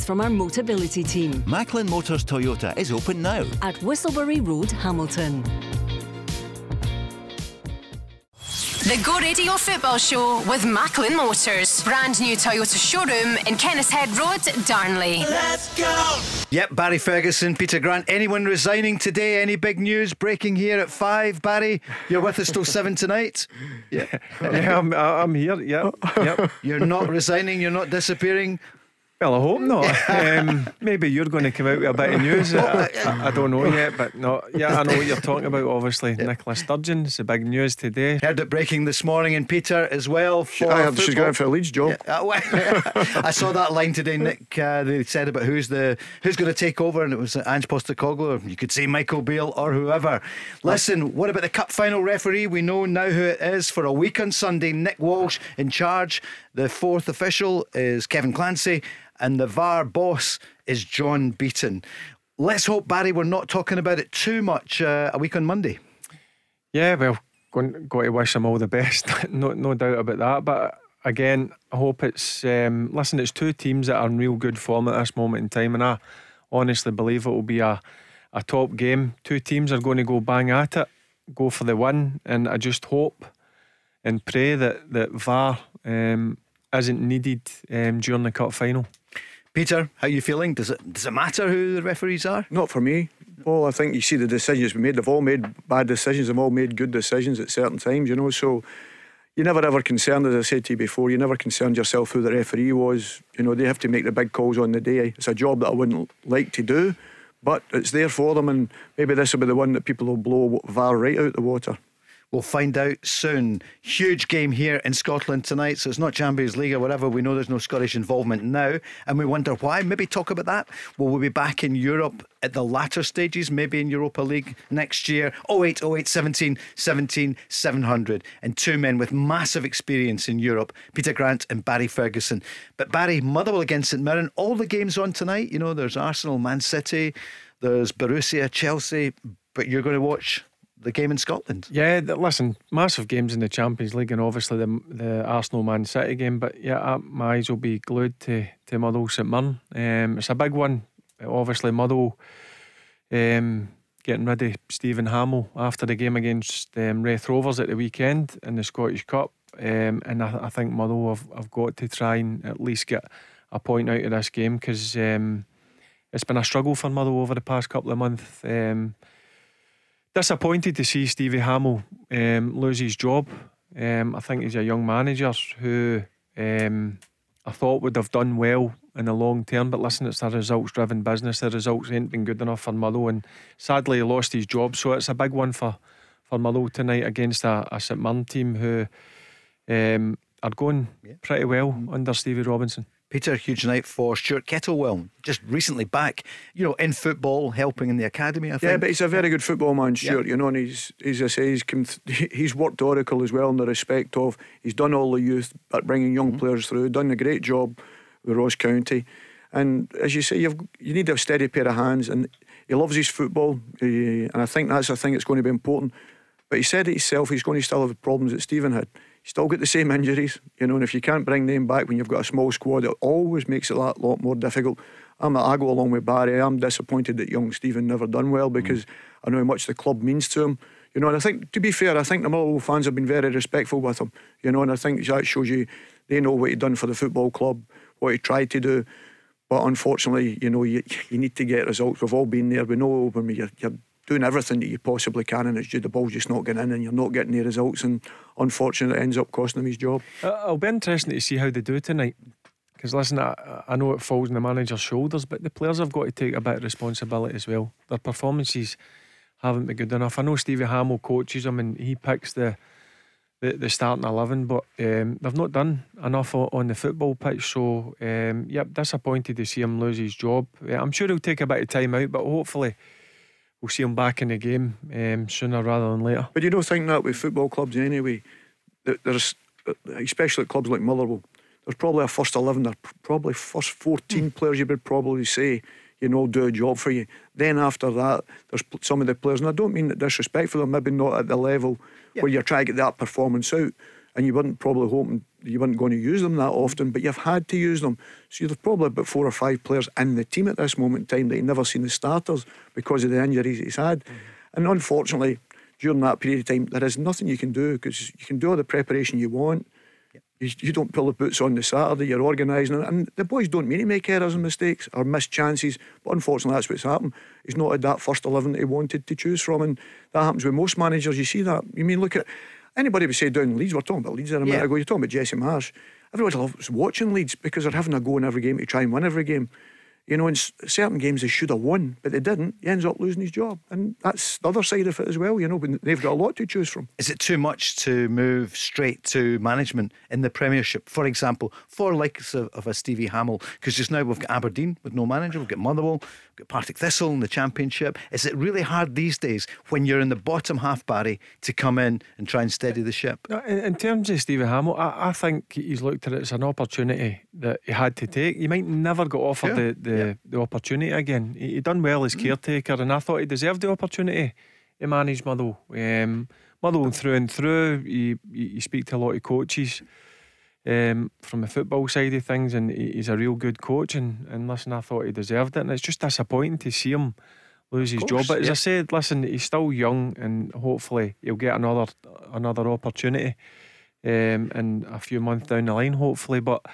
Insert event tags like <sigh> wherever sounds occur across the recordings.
from our Motability team. Macklin Motors Toyota is open now. At Whistleberry Road, Hamilton. The Go Radio Football Show with Macklin Motors. Brand new Toyota showroom in Kennishead Road, Darnley. Let's go! Yep, Barry Ferguson, Peter Grant. Anyone resigning today? Any big news breaking here at five? Barry, you're with us till seven tonight. Yeah, yeah I'm, I'm here. Yep, yep. You're not resigning. You're not disappearing. Well, I hope not. <laughs> um, maybe you're going to come out with a bit of news. I, I, I, don't know yet, but no. Yeah, I know what you're talking about. Obviously, yeah. Nicola Sturgeon is the big news today. Heard it breaking this morning, and Peter as well. For I heard she's going for a Leeds job. Yeah, uh, <laughs> I saw that line today, Nick. Uh, they said about who's the who's going to take over, and it was Ange Postecoglou. You could say Michael Beale or whoever. Listen, what about the cup final referee? We know now who it is for a week on Sunday. Nick Walsh in charge. The fourth official is Kevin Clancy and the VAR boss is John Beaton. Let's hope, Barry, we're not talking about it too much uh, a week on Monday. Yeah, well, going to wish them all the best, <laughs> no, no doubt about that. But again, I hope it's um, listen. It's two teams that are in real good form at this moment in time, and I honestly believe it will be a a top game. Two teams are going to go bang at it, go for the win, and I just hope and pray that that VAR um, isn't needed um, during the cup final. Peter, how are you feeling? Does it does it matter who the referees are? Not for me. Well, I think you see the decisions we made. They've all made bad decisions. They've all made good decisions at certain times. You know, so you never ever concerned, as I said to you before, you never concerned yourself who the referee was. You know, they have to make the big calls on the day. It's a job that I wouldn't like to do, but it's there for them, and maybe this will be the one that people will blow VAR right out the water. We'll find out soon. Huge game here in Scotland tonight. So it's not Champions League or whatever. We know there's no Scottish involvement now. And we wonder why. Maybe talk about that. Will we be back in Europe at the latter stages? Maybe in Europa League next year. 08, 08, 17, 17, 700. And two men with massive experience in Europe Peter Grant and Barry Ferguson. But Barry, Motherwell against St Mirren. All the games on tonight. You know, there's Arsenal, Man City, there's Borussia, Chelsea. But you're going to watch the game in Scotland. Yeah, listen, massive games in the Champions League and obviously the the Arsenal Man City game. But yeah, my eyes will be glued to to Motherwell St Mirren. Um, it's a big one. Obviously, Motherwell um, getting rid of Stephen Hammell after the game against um, Raith Rovers at the weekend in the Scottish Cup. Um, and I, I, think Motherwell have, have got to try and at least get a point out of this game because um, it's been a struggle for Motherwell over the past couple of months. Um, Disappointed to see Stevie Hammell um, lose his job. Um, I think he's a young manager who um, I thought would have done well in the long term. But listen, it's a results driven business. The results ain't been good enough for Motherwell, and sadly, he lost his job. So it's a big one for, for Motherwell tonight against a, a St Mirren team who um, are going yeah. pretty well mm-hmm. under Stevie Robinson. Peter, huge night for Stuart Kettlewell, just recently back, you know, in football, helping in the academy. I think. Yeah, but he's a very good football man, Stuart. Yeah. You know, and he's, as I say, he's come th- he's worked Oracle as well in the respect of he's done all the youth, but bringing young mm-hmm. players through, done a great job with Ross County, and as you say, you've you need a steady pair of hands, and he loves his football, he, and I think that's a thing that's going to be important. But he said it himself, he's going to still have problems that Stephen had still get the same injuries, you know. And if you can't bring them back when you've got a small squad, it always makes it a lot, lot more difficult. I'm, I go along with Barry. I'm disappointed that young Stephen never done well because mm. I know how much the club means to him. You know, and I think to be fair, I think the Motherwell fans have been very respectful with him. You know, and I think that shows you they know what he done for the football club, what he tried to do. But unfortunately, you know, you, you need to get results. We've all been there. We know when you're, you're doing everything that you possibly can, and it's just the ball's just not getting in, and you're not getting the results, and unfortunately, it ends up costing him his job. Uh, it'll be interesting to see how they do tonight. Because listen, I, I know it falls on the manager's shoulders, but the players have got to take a bit of responsibility as well. Their performances haven't been good enough. I know Stevie Hammell coaches them, and he picks the the, the starting eleven, but um, they've not done enough on the football pitch. So, um, yep, disappointed to see him lose his job. Yeah, I'm sure he'll take a bit of time out, but hopefully we'll see him back in the game um, sooner rather than later. But you don't think that with football clubs anyway. There's especially at clubs like Motherwell. There's probably a first eleven. There's probably first fourteen mm. players you would probably say you know, do a job for you. Then after that, there's some of the players, and I don't mean disrespect for them, maybe not at the level yeah. where you're trying to get that performance out, and you wouldn't probably hoping you weren't going to use them that often, but you've had to use them. So you've probably about four or five players in the team at this moment in time that you've never seen the starters because of the injuries he's had. Mm-hmm. And unfortunately, during that period of time, there is nothing you can do because you can do all the preparation you want. You, you don't pull the boots on the Saturday, you're organising. And the boys don't mean to make errors and mistakes or miss chances, but unfortunately, that's what's happened. He's not had that first 11 that he wanted to choose from. And that happens with most managers. You see that. You mean, look at anybody would say down Leeds, we're talking about Leeds there a minute yeah. ago, you're talking about Jesse Marsch. Everybody loves watching Leeds because they're having a go in every game to try and win every game. You know, in certain games they should have won, but they didn't. He ends up losing his job, and that's the other side of it as well. You know, they've got a lot to choose from. Is it too much to move straight to management in the Premiership, for example, for likes of, of a Stevie Hammell? Because just now we've got Aberdeen with no manager, we've got Motherwell, we've got Partick Thistle in the Championship. Is it really hard these days when you're in the bottom half, Barry, to come in and try and steady the ship? In, in terms of Stevie Hammell, I, I, think he's looked at it as an opportunity that he had to take. He might never get offered yeah. the, the the, yeah. the opportunity again. He, he done well as mm. caretaker, and I thought he deserved the opportunity to manage Motherwell. Um, Motherwell through and through. You, you speak to a lot of coaches um, from the football side of things, and he's a real good coach. And, and listen, I thought he deserved it, and it's just disappointing to see him lose his course, job. But as yeah. I said, listen, he's still young, and hopefully he'll get another another opportunity um, in a few months down the line, hopefully. But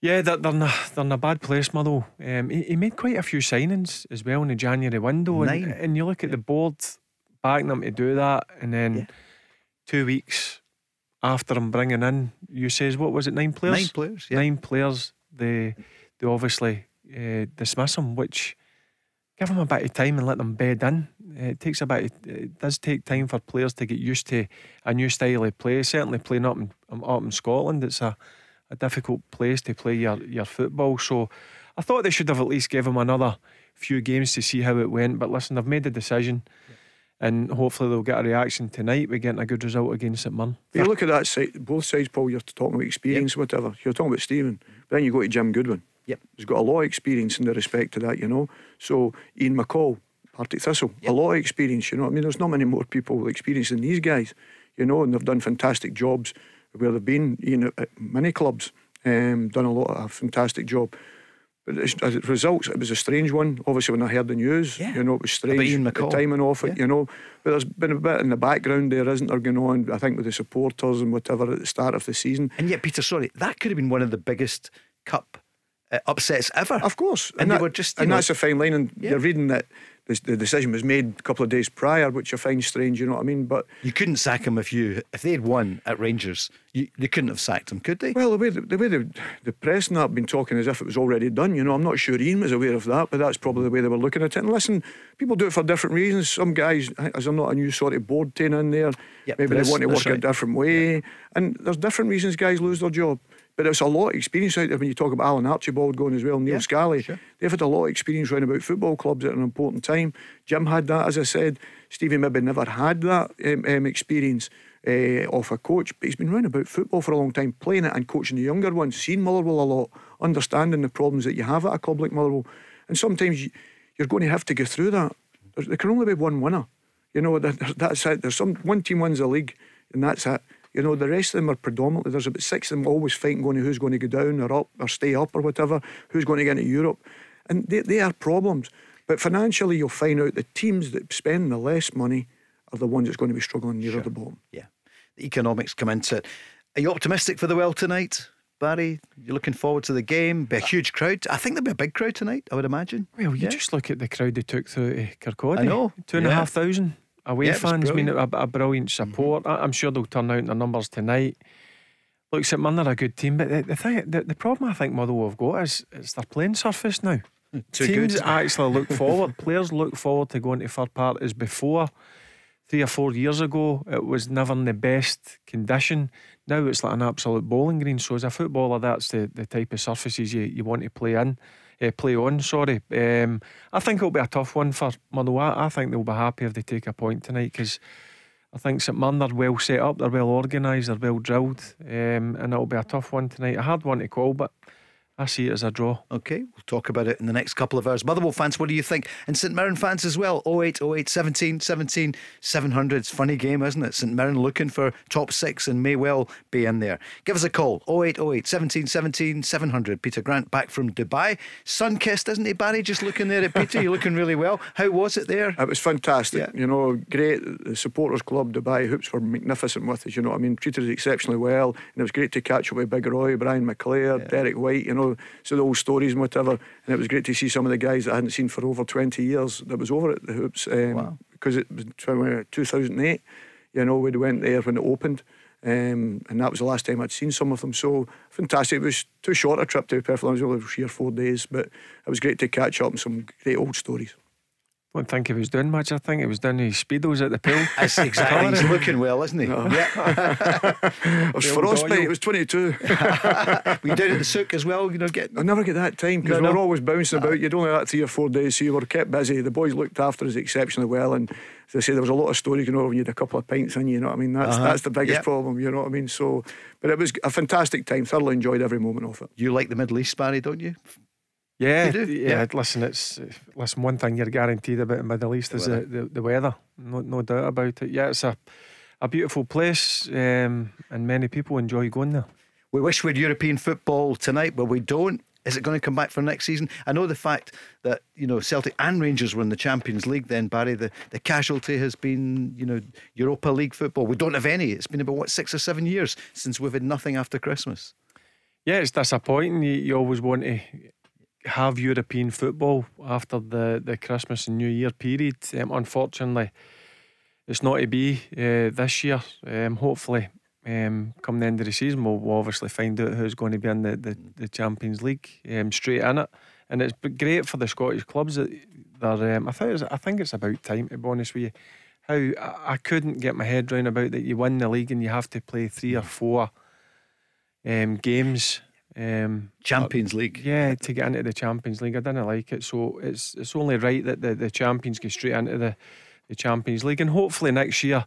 yeah, they're, they're, in, a, they're in a bad place, Motherwell. Um, he, he, made quite a few signings as well in the January window. And, and, you look at the board backing them to do that, and then yeah. two weeks after him bringing in, you says, what was it, nine players? Nine players, yeah. Nine players, they, they obviously uh, dismiss him, which give them a bit of time and let them bed in. It takes a bit. Of, it does take time for players to get used to a new style of play. Certainly playing up in, up in Scotland, it's a a difficult place to play your, your football. So I thought they should have at least give him another few games to see how it went. But listen, they've made the decision. And hopefully they'll get a reaction tonight. We're getting a good result against St Mirren. You look at that side, both sides, Paul. You're talking about experience, yep. whatever. You're talking about Stephen, but then you go to Jim Goodwin. Yep, he's got a lot of experience in the respect to that, you know. So Ian McCall, Partick Thistle, yep. a lot of experience. You know, I mean, there's not many more people with experience than these guys. You know, and they've done fantastic jobs where they've been, you know, at many clubs um, done a lot of a fantastic job. But as results, it was a strange one. Obviously, when I heard the news, yeah. you know, it was strange. Ian McCall. The timing off it, yeah. you know. But there's been a bit in the background there, isn't there, going on, I think, with the supporters and whatever at the start of the season. And yet, Peter, sorry, that could have been one of the biggest cup uh, upsets ever. Of course. And, and that, they were just. And know, that's a fine line. And yeah. you're reading that the, the decision was made a couple of days prior, which I find strange. You know what I mean? But you couldn't sack him if you if they had won at Rangers. You, they couldn't have sacked him, could they? Well, the way the, the way the, the press and that have been talking as if it was already done. You know, I'm not sure Ian was aware of that, but that's probably the way they were looking at it. And listen, people do it for different reasons. Some guys, as I'm not a new sort of board team in there, yep, maybe they want to work right. a different way, and there's different reasons guys lose their job. But it's a lot of experience out there when you talk about Alan Archibald going as well, Neil yeah, Scally. Sure. They've had a lot of experience round about football clubs at an important time. Jim had that, as I said. Stevie maybe never had that um, um, experience uh, of a coach, but he's been round about football for a long time, playing it and coaching the younger ones, seen Motherwell a lot, understanding the problems that you have at a club like Motherwell. And sometimes you, are going to have to go through that. There can only be one winner. You know, that's it. There's some one team wins the league, and that's it. You know, the rest of them are predominantly, there's about six of them always fighting going to who's going to go down or up or stay up or whatever, who's going to get into Europe. And they, they are problems. But financially, you'll find out the teams that spend the less money are the ones that's going to be struggling nearer sure. the bottom. Yeah. The economics come into it. Are you optimistic for the well tonight? Barry, you're looking forward to the game. Be a uh, huge crowd. I think there'll be a big crowd tonight. I would imagine. Well, you yeah. just look at the crowd they took through Kirkcaldy. I know, two and yeah. a half thousand away yeah, fans mean a, a, brilliant mm-hmm. support. Mm-hmm. I'm sure they'll turn out in their numbers tonight. Look, St Mirren are a good team, but the, the thing, the, the problem I think Motherwell have got is it's their playing surface now. Too Teams good. <laughs> actually look forward. <laughs> Players look forward to going to third parties before three or four years ago, it was never in the best condition. Now it's like an absolute bowling green. So as a footballer, that's the, the type of surfaces you, you want to play in, uh, play on. Sorry, um, I think it'll be a tough one for Motherwell. I think they'll be happy if they take a point tonight because. I think St Mirren are well set up, they're well organised, they're well drilled, um, and it'll be a tough one tonight. A hard one to call, but I see it as a draw. Okay, we'll talk about it in the next couple of hours. Motherwell fans, what do you think? And St Mirren fans as well. 08, 08, 17, 17, 700. It's funny game, isn't it? St Mirren looking for top six and may well be in there. Give us a call 08, 08, 17, 17, 700. Peter Grant back from Dubai. Sun kissed, isn't he, Barry? Just looking there at Peter. You're looking really well. How was it there? It was fantastic. Yeah. You know, great. The supporters club Dubai hoops were magnificent with us. You know, what I mean, treated us exceptionally well, and it was great to catch up with Big Roy, Brian McClair, Derek Whyte. You know, so the old stories and whatever. And it was great to see some of the guys that I hadn't seen for over 20 years that was over at the hoops um, Wow. because it was 2008. You know, we went there when it opened. Um, and that was the last time I'd seen some of them. So fantastic. It was too short a trip to be honest. It was only three or four days, but it was great to catch up on some great old stories. Don't think he was doing much. I think he was doing his speedos at the pool. <laughs> That's exactly. He's looking well, isn't he? Yeah. <laughs> It was frostbite. It was 22. <laughs> we down at the souk as well, you know, get I never get that time because No, we no. we're always bouncing about. You'd only have that three or four days, so you were kept busy. The boys looked after us exceptionally well, and as I say, there was a lot of stories going on when you had a couple of pints in you. You know what I mean? That's Uh-huh. that's the biggest Yep. problem. You know what I mean? So, but it was a fantastic time. Thoroughly enjoyed every moment of it. You like the Middle East, Barry, don't you? Yeah, yeah. Yeah. Listen, it's listen. One thing you're guaranteed about the Middle East is the, the, the weather. No, no doubt about it. Yeah, it's a a beautiful place, um, and many people enjoy going there. We wish we had European football tonight, but we don't. Is it going to come back for next season? I know the fact that you know Celtic and Rangers were in the Champions League. Then Barry, the, the casualty has been you know Europa League football. We don't have any. It's been about what six or seven years since we've had nothing after Christmas. Yeah, it's disappointing. You, you always want to have European football after the, the Christmas and New Year period. Um, unfortunately, it's not to be uh, this year. Um, hopefully, um, come the end of the season, we'll, we'll obviously find out who's going to be in the, the, the Champions League um, straight in it. And it's great for the Scottish clubs. That they're, um, I, think it's, I think it's about time, to be honest with you. How I, I couldn't get my head round about that. You win the league and you have to play three or four um, games. Um, Champions League. yeah, to get into the Champions League. I didn't like it. So it's it's only right that the, the champions get straight into the, the Champions League. And hopefully next year,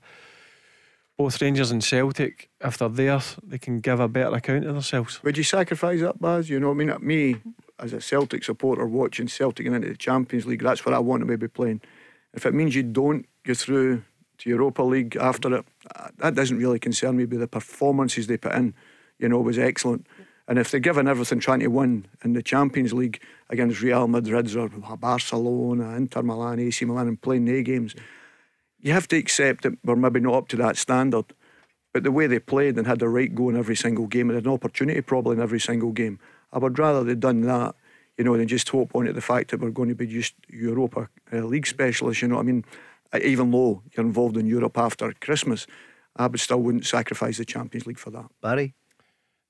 both Rangers and Celtic, if they're there, they can give a better account of themselves. Would you sacrifice that, Baz? You know, what I mean, me as a Celtic supporter watching Celtic get into the Champions League, that's what I want to maybe playing. If it means you don't go through to Europa League after it, uh, that doesn't really concern me. But the performances they put in, you know, was excellent. And if they're given everything trying to win in the Champions League against Real Madrid or Barcelona, Inter Milan, AC Milan, and playing their games, you have to accept that we're maybe not up to that standard. But the way they played and had the right go in every single game and had an opportunity probably in every single game, I would rather they'd done that, you know, than just hope on it the fact that we're going to be just Europa uh, League specialists. You know what I mean? Uh, Even though you're involved in Europe after Christmas, I would still wouldn't sacrifice the Champions League for that. Barry.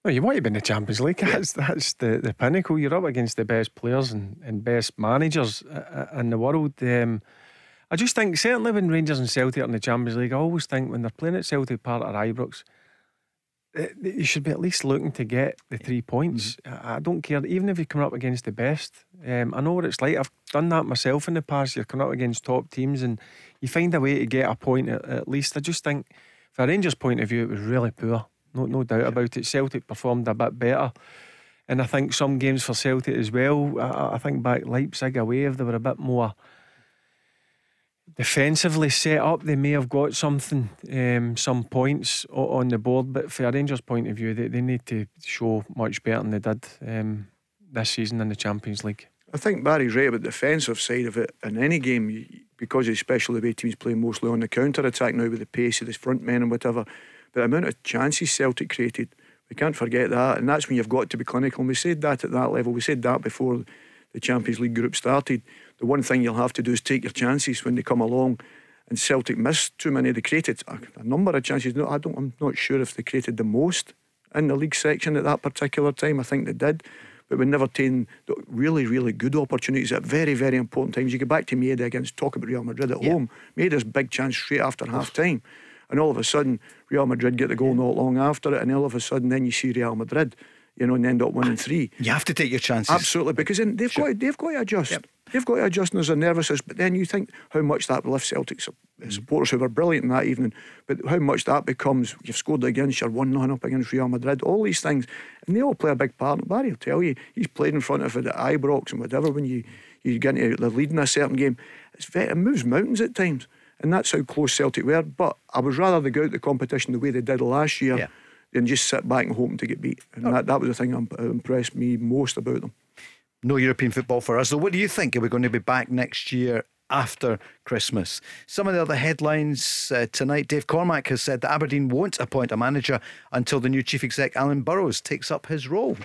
Well, you want to be in the Champions League. That's that's the, the pinnacle. You're up against the best players and, and best managers uh, uh, in the world. Um, I just think certainly when Rangers and Celtic are in the Champions League, I always think when they're playing at Celtic Park or Ibrox, uh, you should be at least looking to get the three points. I I don't care, even if you come up against the best. Um, I know what it's like. I've done that myself in the past. You're coming up against top teams and you find a way to get a point at, at least. I just think, from a Rangers' point of view, it was really poor. No, no doubt about it. Celtic performed a bit better. And I think some games for Celtic as well. I, I think back Leipzig away, if they were a bit more defensively set up, they may have got something, um, some points on the board. But from a Rangers' point of view, they, they need to show much better than they did um, this season in the Champions League. I think Barry's right about the defensive side of it. In any game, because especially the way teams play mostly on the counter attack now with the pace of the front men and whatever, but the amount of chances Celtic created, we can't forget that. And that's when you've got to be clinical. And we said that at that level. We said that before the Champions League group started. The one thing you'll have to do is take your chances when they come along. And Celtic missed too many. They created a, a number of chances. No, I don't. I'm not sure if they created the most in the league section at that particular time. I think they did, but we never taken really, really good opportunities at very, very important times. You go back to Maeda against talk about Real Madrid at Yeah. home. Maeda's big chance straight after half time. And all of a sudden, Real Madrid get the goal not long after it, and all of a sudden, then you see Real Madrid, you know, and end up winning three. You have to take your chances. Absolutely, because then they've Sure. got they've got to adjust. Yep. They've got to adjust, and there's a nervousness. But then you think how much that will lift Celtic sup- Mm-hmm. supporters who were brilliant in that evening. But how much that becomes you've scored against you're one 0 up against Real Madrid. All these things, and they all play a big part. Barry will tell you he's played in front of it at Ibrox and whatever. When you you get into the lead in a certain game, it's very, it moves mountains at times. And that's how close Celtic were. But I was rather they go out the competition the way they did last year Yeah. than just sit back and hoping to get beat. And that, that was the thing that impressed me most about them. No European football for us. So, what do you think? Are we going to be back next year after Christmas? Some of the other headlines uh, tonight Dave Cormack has said that Aberdeen won't appoint a manager until the new chief exec, Alan Burrows, takes up his role.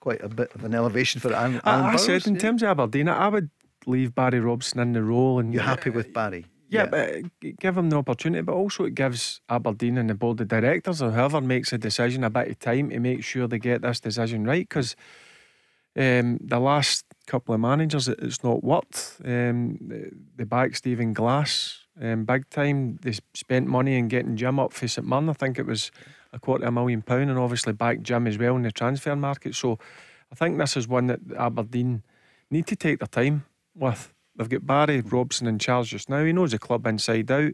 Quite a bit of an elevation for Alan, Alan I, I Burrows. said in yeah. terms of Aberdeen, I would leave Barry Robson in the role. And You're happy with Barry? Yeah, but uh, give him the opportunity, but also it gives Aberdeen and the board of directors or whoever makes a decision a bit of time to make sure they get this decision right. Because um, the last couple of managers, it's not worked. Um, the- they backed Stephen Glass um, big time. They spent money in getting Jim up for St Mirren. I think it was a quarter of a million pound, and obviously backed Jim as well in the transfer market. So I think this is one that Aberdeen need to take their time with. They've got Barry Robson in charge just now. He knows the club inside out.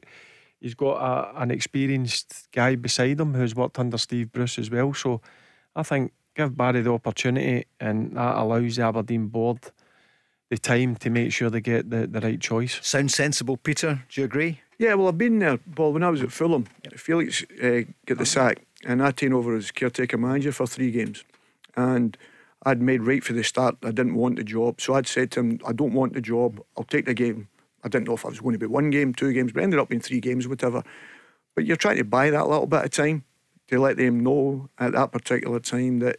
He's got a, an experienced guy beside him who's worked under Steve Bruce as well. So I think give Barry the opportunity and that allows the Aberdeen board the time to make sure they get the, the right choice. Sounds sensible, Peter. Do you agree? Yeah, well, I've been there, Paul. When I was at Fulham, Felix uh, got the sack, and I taken over as caretaker manager for three games. And I'd made right for the start. I didn't want the job, so I'd said to him, "I don't want the job. I'll take the game." I didn't know if I was going to be one game, two games, but ended up being three games, whatever. But you're trying to buy that little bit of time to let them know at that particular time that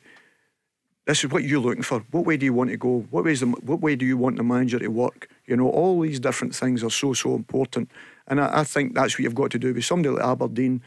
this is what you're looking for. What way do you want to go? What ways? The, what way do you want the manager to work? You know, all these different things are so so important, and I, I think that's what you've got to do with somebody like Aberdeen.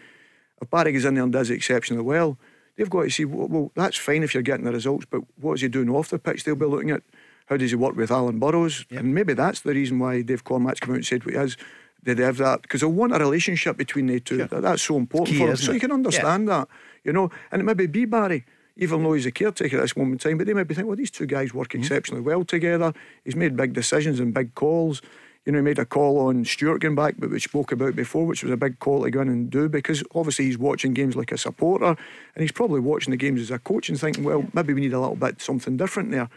If Barry goes in there and does exceptionally well, they've got to see. Well, well, that's fine if you're getting the results, but what is he doing off the pitch? They'll be looking at how does he work with Alan Burrows, and maybe that's the reason why Dave Cormack's come out and said what he has. Did they have that? Because they want a relationship between the two. That- That's so important Key, for them. So it? you can understand that, you know. And it maybe be Barry, even though he's a caretaker at this moment in time, but they maybe think, well, these two guys work hmm. exceptionally well together. He's made big decisions and big calls. You know, he made a call on Stuart going back, but we spoke about before, which was a big call to go in and do because obviously he's watching games like a supporter and he's probably watching the games as a coach and thinking, well, maybe we need a little bit something different there.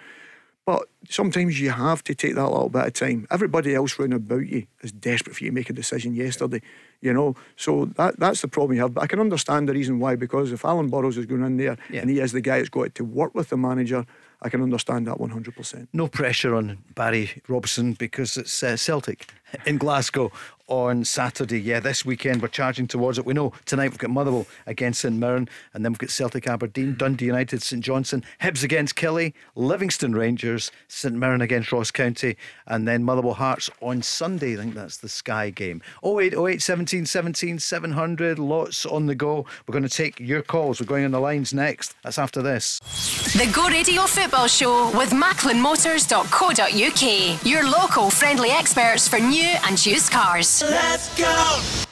But sometimes you have to take that little bit of time. Everybody else round about you is desperate for you to make a decision yesterday, you know. So that that's the problem you have. But I can understand the reason why, because if Alan Burrows is going in there Yeah. and he is the guy that's got to work with the manager, I can understand that 100%. No pressure on Barry Robson because it's uh, Celtic <laughs> in Glasgow on Saturday. Yeah, this weekend we're charging towards it. We know tonight we've got Motherwell against St Mirren, and then we've got Celtic Aberdeen, Dundee United, St Johnstone, Hibs against Killie, Livingston Rangers, St Mirren against Ross County, and then Motherwell Hearts on Sunday. I think that's the Sky game. 08, 08, 17, 17, 700. Lots on the go. We're going to take your calls. We're going on the lines next. That's after this. The Go Radio Football Show with MacklinMotors.co.uk. Your local friendly experts for new and used cars.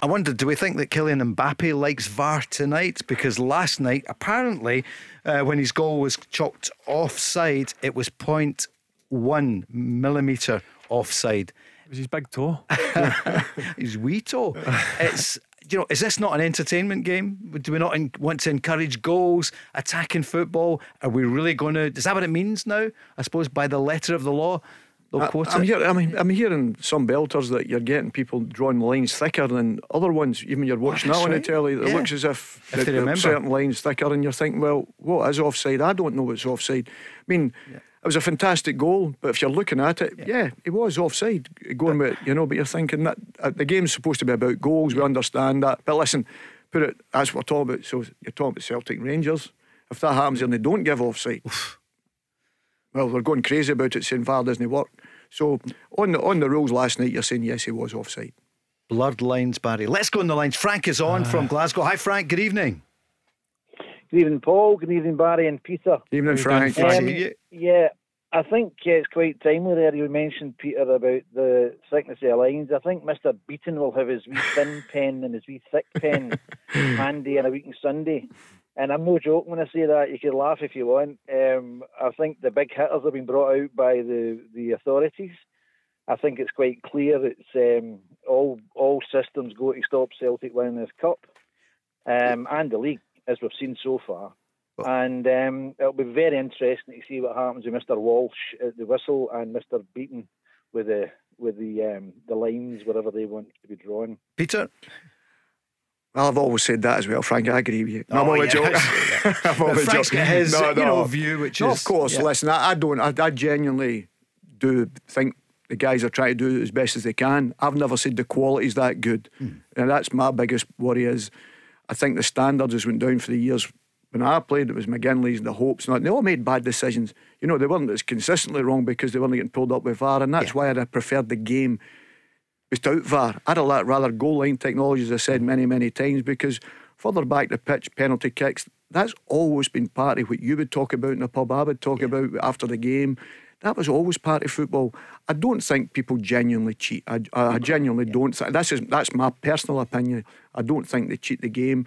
I wondered, do we think that Kylian Mbappe likes VAR tonight? Because last night, apparently, uh, when his goal was chalked offside, it was 0.1 millimetre offside. It was his big toe. <laughs> His wee toe. It's. You know, is this not an entertainment game? Do we not en- want to encourage goals, attacking football? Are we really going to? Is that what it means now? I suppose by the letter of the law, they'll I, quote I'm, it. hear, I mean, I'm hearing some belters that you're getting people drawing the lines thicker than other ones. Even you're watching that's that on the telly, it Yeah. looks as if, If remember. certain lines thicker, and you're thinking, well, what is offside? I don't know what's offside. I mean, it was a fantastic goal, but if you're looking at it, yeah, it was offside. Going with you know, but you're thinking that uh, the game's supposed to be about goals. We understand that, but listen, put it. That's what we're talking about. So you're talking about Celtic Rangers. If that happens and they don't give offside, well, they're going crazy about it, saying VAR doesn't work. So on the on the rules last night, you're saying yes, he was offside. Blurred lines, Barry. Let's go on the lines. Frank is on from Glasgow. Hi, Frank. Good evening. Good evening, Paul. Good evening, Barry and Peter. Good evening, Frank. Um, yeah, I think uh, it's quite timely there. You mentioned, Peter, about the thickness of the lines. I think Mr. Beaton will have his wee thin <laughs> pen and his wee thick pen <laughs> handy on a week and Sunday. And I'm no joke when I say that. You can laugh if you want. Um, I think the big hitters have been brought out by the, the authorities. I think it's quite clear it's um, all all systems go to stop Celtic winning this cup um, and the league, as we've seen so far. And um, it'll be very interesting to see what happens with Mr. Walsh at the whistle and Mr. Beaton with the with the um, the lines wherever they want to be drawn. Peter. Well, I've always said that as well, Frank. I agree with you. No, Oh, <laughs> <laughs> I'm only yes. joking. I'm only Frank's joking. got his, no, you no. know, view, which No, is- of course. yeah. Listen, I, I don't. I, I genuinely do think the guys are trying to do as best as they can. I've never said the quality's that good, Hmm. and that's my biggest worry. Is I think the standards has went down for the years. When I played, it was McGinlay's and the Hopes. And they all made bad decisions. You know, they weren't as consistently wrong because they weren't getting pulled up with VAR, and that's why I'd have preferred the game without VAR. I'd rather goal line technology, as I said many, many times, because further back the pitch, penalty kicks, that's always been part of what you would talk about in the pub, I would talk about after the game. That was always part of football. I don't think people genuinely cheat. I, I genuinely don't. Th- this is that's my personal opinion. I don't think they cheat the game.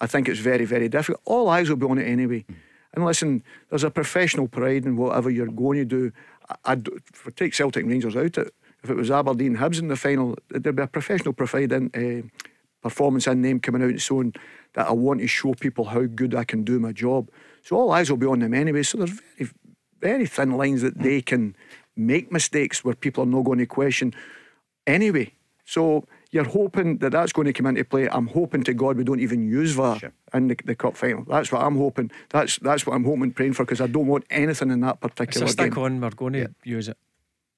I think it's very, very difficult. All eyes will be on it anyway. Mm. And listen, there's a professional pride in whatever you're going to do. I, I for take Celtic Rangers out it. If it was Aberdeen Hibs in the final, there'd be a professional pride in uh, performance and name coming out and showing that I want to show people how good I can do my job. So all eyes will be on them anyway. So there's very, very thin lines that they can make mistakes where people are not going to question anyway. So you're hoping that that's going to come into play. I'm hoping to God we don't even use VAR in the, the cup final. That's what I'm hoping. That's that's what I'm hoping, and praying for, because I don't want anything in that It's particular a stick game. on. We're going to use it.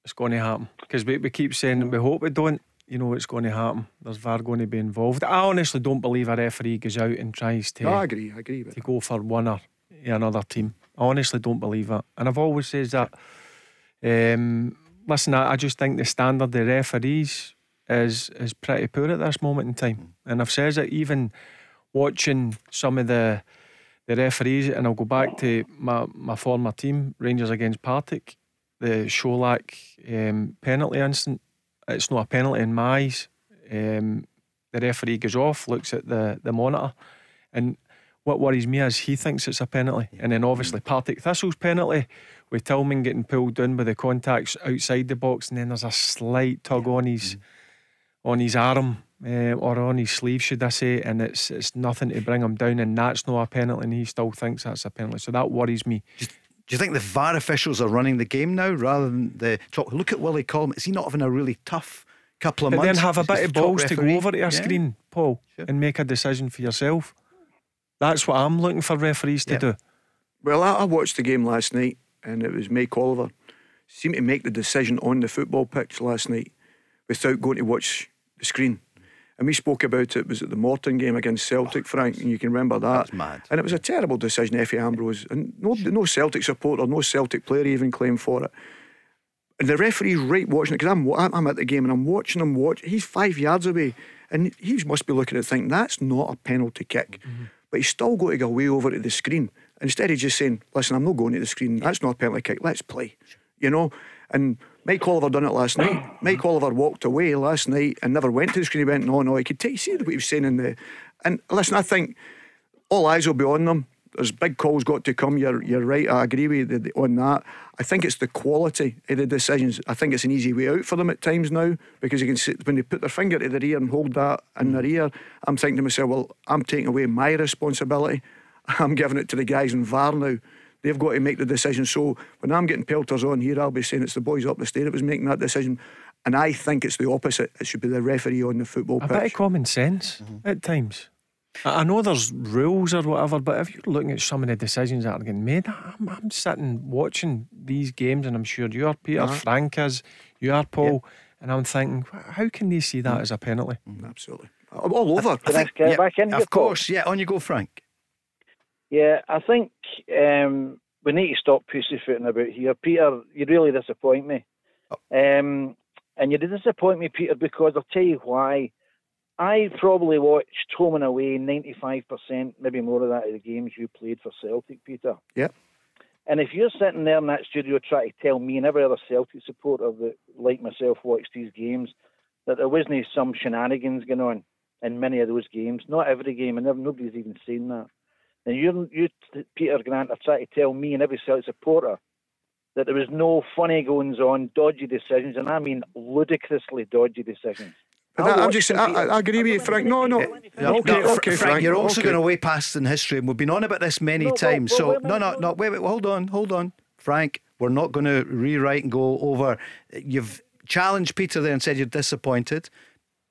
It's going to happen because we, we keep saying we hope we don't. You know it's going to happen. There's VAR going to be involved. I honestly don't believe a referee goes out and tries to No, I agree. I agree with to that. go for one or another team. I honestly don't believe that, and I've always said that. Um, listen, I, I just think the standard of the referees is is pretty poor at this moment in time, and I've said it even watching some of the the referees, and I'll go back to my, my former team, Rangers against Partick, the Colak um, penalty incident. It's not a penalty in my eyes. Um, the referee goes off, looks at the, the monitor, and what worries me is he thinks it's a penalty. And then obviously Partick Thistle's penalty with Tillman getting pulled down by the contacts outside the box, and then there's a slight tug on his on his arm uh, or on his sleeve, should I say, and it's it's nothing to bring him down, and that's not a penalty, and he still thinks that's a penalty. So that worries me. Do you think the VAR officials are running the game now rather than the talk? Look at Willie Collum. Is he not having a really tough couple of But then months? have a bit of balls to go over to a Yeah. screen, Paul, Sure. and make a decision for yourself. That's what I'm looking for referees to Yeah. do. Well, I, I watched the game last night, and it was Mike Oliver seemed to make the decision on the football pitch last night without going to watch the screen. And we spoke about it. Was it the Morton game against Celtic, oh, Frank? And you can remember that. That's mad. And it was a terrible decision, Efe Ambrose, and no, no Celtic supporter, no Celtic player even claimed for it. And the referee's right watching it because I'm, I'm at the game and I'm watching him watch. He's five yards away, and he must be looking at it thinking that's not a penalty kick, mm-hmm. but he's still got to go way over to the screen. Instead, he's just saying, "Listen, I'm not going to the screen. That's not a penalty kick. Let's play." You know. And Mike Oliver done it last night. <clears throat> Mike Oliver walked away last night and never went to the screen. He went, "No, no." He could take see what he was saying in the. And listen, I think all eyes will be on them. There's big calls got to come. You're you're right. I agree with you on that. I think it's the quality of the decisions. I think it's an easy way out for them at times now because you can see when they put their finger to their ear and hold that in their ear. I'm thinking to myself, well, I'm taking away my responsibility. <laughs> I'm giving it to the guys in VAR now. They've got to make the decision. So when I'm getting pelters on here, I'll be saying it's the boys up the stair that was making that decision. And I think it's the opposite. It should be the referee on the football A pitch. bit of common sense at times. I I know there's rules or whatever, but if you're looking at some of the decisions that are getting made, I'm, I'm sitting watching these games, and I'm sure you are, Peter, Uh-huh. Frank is, you are, Paul, and I'm thinking, how can they see that as a penalty? Absolutely. All over. Can I get back in? Of here, Paul? course, yeah. On you go, Frank. Yeah, I think um, we need to stop pussyfooting about here. Peter, you really disappoint me. Um, and you disappoint me, Peter, because I'll tell you why. I probably watched home and away 95%, maybe more of that of the games you played for Celtic, Peter. Yep. And if you're sitting there in that studio trying to tell me and every other Celtic supporter that, like myself, watched these games, that there wasn't some shenanigans going on in many of those games, not every game, and nobody's even seen that. And you, you, Peter Grant, are trying to tell me and every Celtic supporter that there was no funny goings on, dodgy decisions, and I mean ludicrously dodgy decisions. But I'm just, I, I, agree with you, Frank. No, no. Yeah, okay, no, okay, Frank, Frank. You're also okay. going way past in history, and we've been on about this many No, times. but- so, but wait a no, no, minute, no, wait, wait, hold on, hold on. Frank, we're not going to rewrite and go over. You've challenged Peter there and said you're disappointed.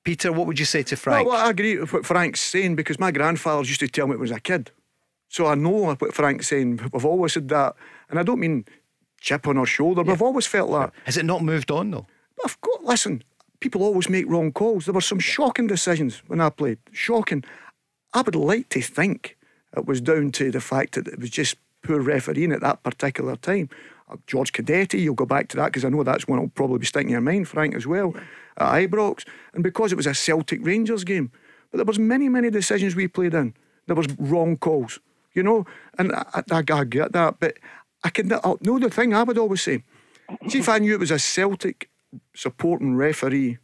Peter, what would you say to Frank? No, well, I agree with what Frank's saying because my grandfather used to tell me when I was a kid. So I know what Frank's saying. We've always said that. And I don't mean chip on our shoulder, but I've always felt that. Has it not moved on, though? Of course, listen, people always make wrong calls. There were some shocking decisions when I played. Shocking. I would like to think it was down to the fact that it was just poor refereeing at that particular time. Uh, George Cadetti, you'll go back to that because I know that's one that'll probably be sticking in your mind, Frank, as well, at Ibrox. And because it was a Celtic Rangers game. But there was many, many decisions we played in. There was wrong calls, you know, and I, I, I get that. But I can know uh, the thing I would always say. See if I knew it was a Celtic supporting referee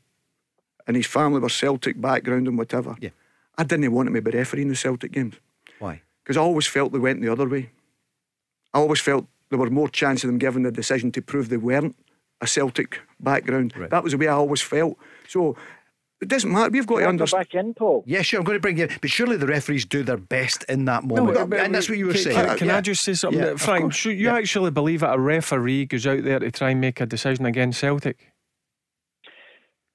and his family were Celtic background and whatever. Yeah. I didn't want him to be refereeing the Celtic games Why? because I always felt they went the other way. I always felt there were more chance of them giving the decision to prove they weren't a Celtic background. Right. That was the way I always felt. So it doesn't matter. We've got to Go understand. back in, Paul. Yeah, sure, I'm going to bring you. in, But surely the referees do their best in that moment. but- but- and that's what you were can, saying. Can, can Yeah. I just say something, Yeah, Frank? course. you Yeah. actually believe that a referee goes out there to try and make a decision against Celtic?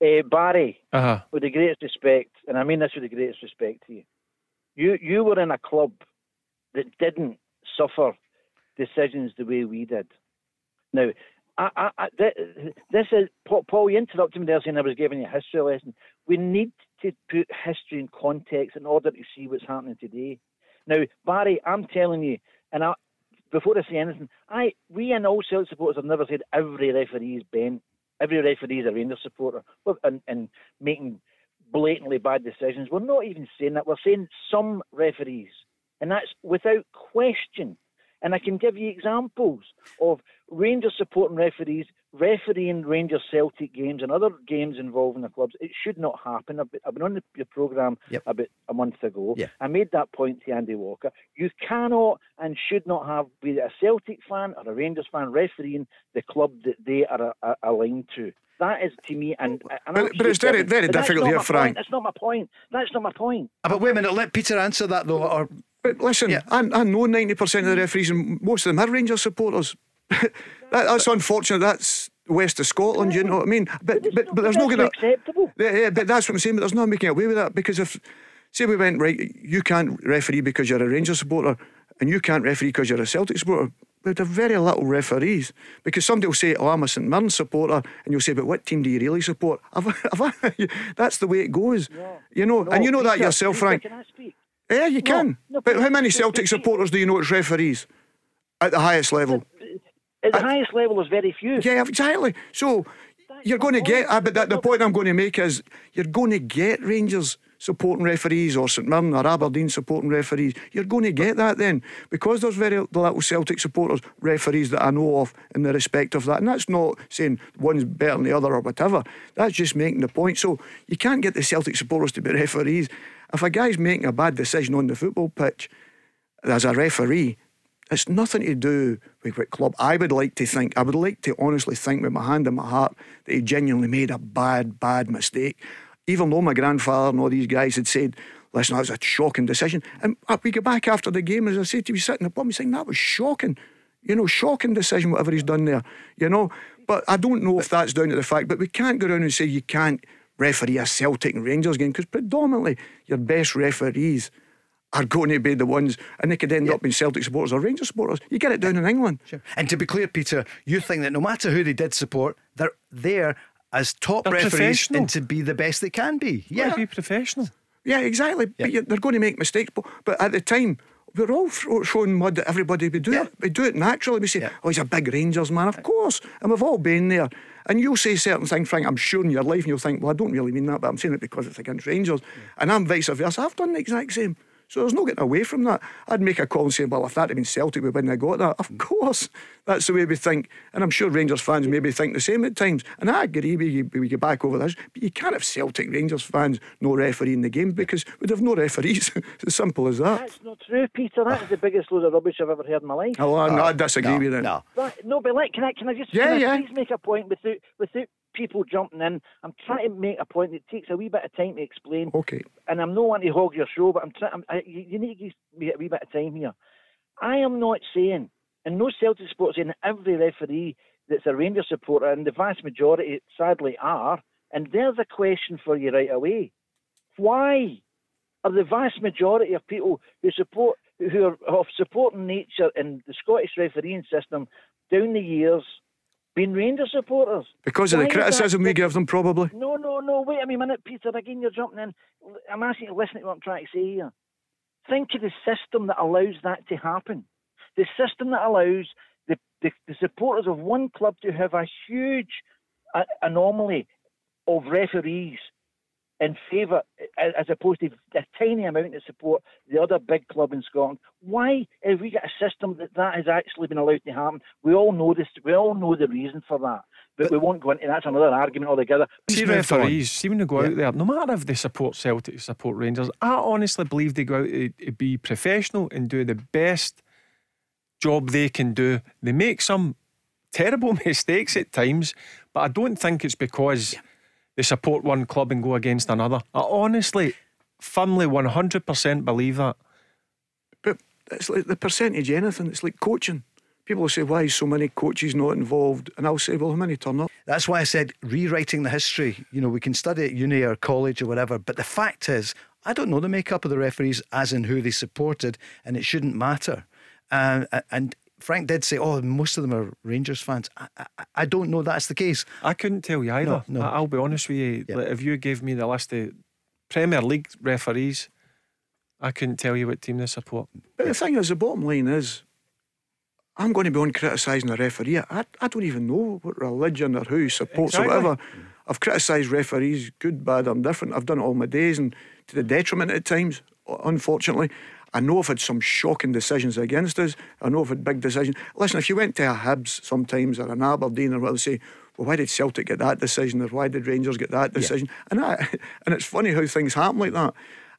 Uh, Barry, Uh huh. with the greatest respect, and I mean this with the greatest respect to you, you you were in a club that didn't suffer decisions the way we did. Now, I, I, I, this is Paul, Paul. You interrupted me there saying I was giving you a history lesson. We need to put history in context in order to see what's happening today. Now, Barry, I'm telling you, and I, before I say anything, I we and all Celtic supporters have never said every referee is bent, every referee is a Rangers supporter, and, and making blatantly bad decisions. We're not even saying that. We're saying some referees, and that's without question. And I can give you examples of Rangers supporting referees refereeing Rangers Celtic games and other games involving the clubs. It should not happen. I've been, I've been on the, your programme Yep. about a month ago. Yeah. I made that point to Andy Walker. You cannot and should not have, be a Celtic fan or a Rangers fan, refereeing the club that they are a, a, aligned to. That is to me, and, and But- but it's very- very difficult here, my Frank. Point. That's not my point. That's not my point. Ah, but wait a minute, let Peter answer that though. Or But listen, Yeah. I, I know 90% of the referees, and most of them are Rangers supporters. <laughs> that, that's unfortunate. That's west of Scotland, you know what I mean? But but, but there's no going acceptable. Yeah, but that's what I'm saying. But there's no making away with that because if, say, we went right, you can't referee because you're a Rangers supporter, and you can't referee because you're a Celtic supporter. We'd have very little referees because somebody will say, "Oh, I'm a St Mirren supporter," and you'll say, "But what team do you really support?" <laughs> Have I- <laughs> that's the way it goes, you know. and you know that yourself, Frank. Can I speak? Yeah, you can. no, but but- how many Celtic supporters do you know as referees at the highest level? At the highest level, there's very few. Yeah, exactly. So you're going to get. Uh, but that, the point I'm going to make is you're going to get Rangers supporting referees or St Mirren or Aberdeen supporting referees. You're going to get that then because there's very little Celtic supporters referees that I know of in the respect of that. And that's not saying one's better than the other or whatever. That's just making the point. So you can't get the Celtic supporters to be referees. If a guy's making a bad decision on the football pitch as a referee, it's nothing to do with what club. I would like to think, I would like to honestly think with my hand in my heart that he genuinely made a bad, bad mistake. Even though my grandfather and all these guys had said, listen, that was a shocking decision. And we go back after the game, as I said to you, sitting in the pub, saying that was shocking. You know, shocking decision, whatever he's done there. You know, but I don't know if that's down to the fact, but we can't go around and say you can't referee a Celtic and Rangers game because predominantly your best referees are going to be the ones, and they could end up being Celtic supporters or Rangers supporters. You get it down in England. Sure. And to be clear, Peter, you think that no matter who they did support, they're there as top They're referees and to be the best they can be. Yeah, Yeah. be professional. Yeah, exactly. But you, they're going to make mistakes. But, but at the time, we're all thro- throwing mud at everybody. We do Yeah. it. We do it naturally. We say, Yeah. "Oh, he's a big Rangers man." Of course, and we've all been there. And you'll say certain things, Frank. I'm sure in your life, and you'll think, "Well, I don't really mean that, but I'm saying it because it's against Rangers." And I'm vice versa. I've done the exact same. So there's no getting away from that. I'd make a call and say, well, if that had been Celtic, we wouldn't have got that. Of <laughs> course, that's the way we think. And I'm sure Rangers fans maybe think the same at times. And I agree, we, we get back over this. But you can't have Celtic Rangers fans no referee in the game because we'd have no referees. <laughs> it's as simple as that. That's not true, Peter. That is the biggest load of rubbish I've ever heard in my life. Oh, I, no, I disagree no, with it. no. Right, no, but like, can I, can I just Yeah, can I yeah. please make a point without without people jumping in? I'm trying to make a point that takes a wee bit of time to explain. Okay. And I'm not wanting to hog your show, but I'm trying. You you need to give me a wee bit of time here. I am not saying, and no Celtic supporter saying every referee that's a Rangers supporter, and the vast majority sadly are. And there's a question for you right away. Why are the vast majority of people who support who are of supporting nature in the Scottish refereeing system down the years been Rangers supporters? Because of the that criticism we give them, probably. No, no, no. Wait a minute, Peter. Again, you're jumping in. I'm asking you to listen to what I'm trying to say here. Think of the system that allows that to happen. The system that allows the, the, the supporters of one club to have a huge uh, anomaly of referees in favour, as opposed to a tiny amount of support the other big club in Scotland. Why have we got a system that that has actually been allowed to happen? We all know this. We all know the reason for that, but, we won't go into that's another argument altogether. See move on. referees, see when they go out there, no matter if they support Celtic, support Rangers, I honestly believe they go out to, to be professional and do the best job they can do. They make some terrible <laughs> mistakes at times, but I don't think it's because they support one club and go against another. I honestly, firmly, 100% believe that. But it's like the percentage anything. It's like coaching. People will say, why is so many coaches not involved? And I'll say, well, how many turn up? That's why I said rewriting the history. You know, we can study at uni or college or whatever, but the fact is, I don't know the makeup of the referees as in who they supported, and it shouldn't matter. Uh, and Frank did say, oh, most of them are Rangers fans. I, I, I don't know that's the case. I couldn't tell you either. No, no. I- I'll be honest with you. Yeah. Like, if you gave me the list of Premier League referees, I couldn't tell you what team they support. But the thing is, the bottom line is, I'm going to be on criticising a referee. I, I don't even know what religion or who he supports Exactly. or whatever. I've criticised referees, good, bad, I'm different. I've done it all my days and to the detriment at times, unfortunately. I know I've had some shocking decisions against us. I know I've had big decisions. Listen, if you went to a Hibs sometimes or an Aberdeen or whatever, say, well, why did Celtic get that decision or why did Rangers get that decision? And I, <laughs> and it's funny how things happen like that.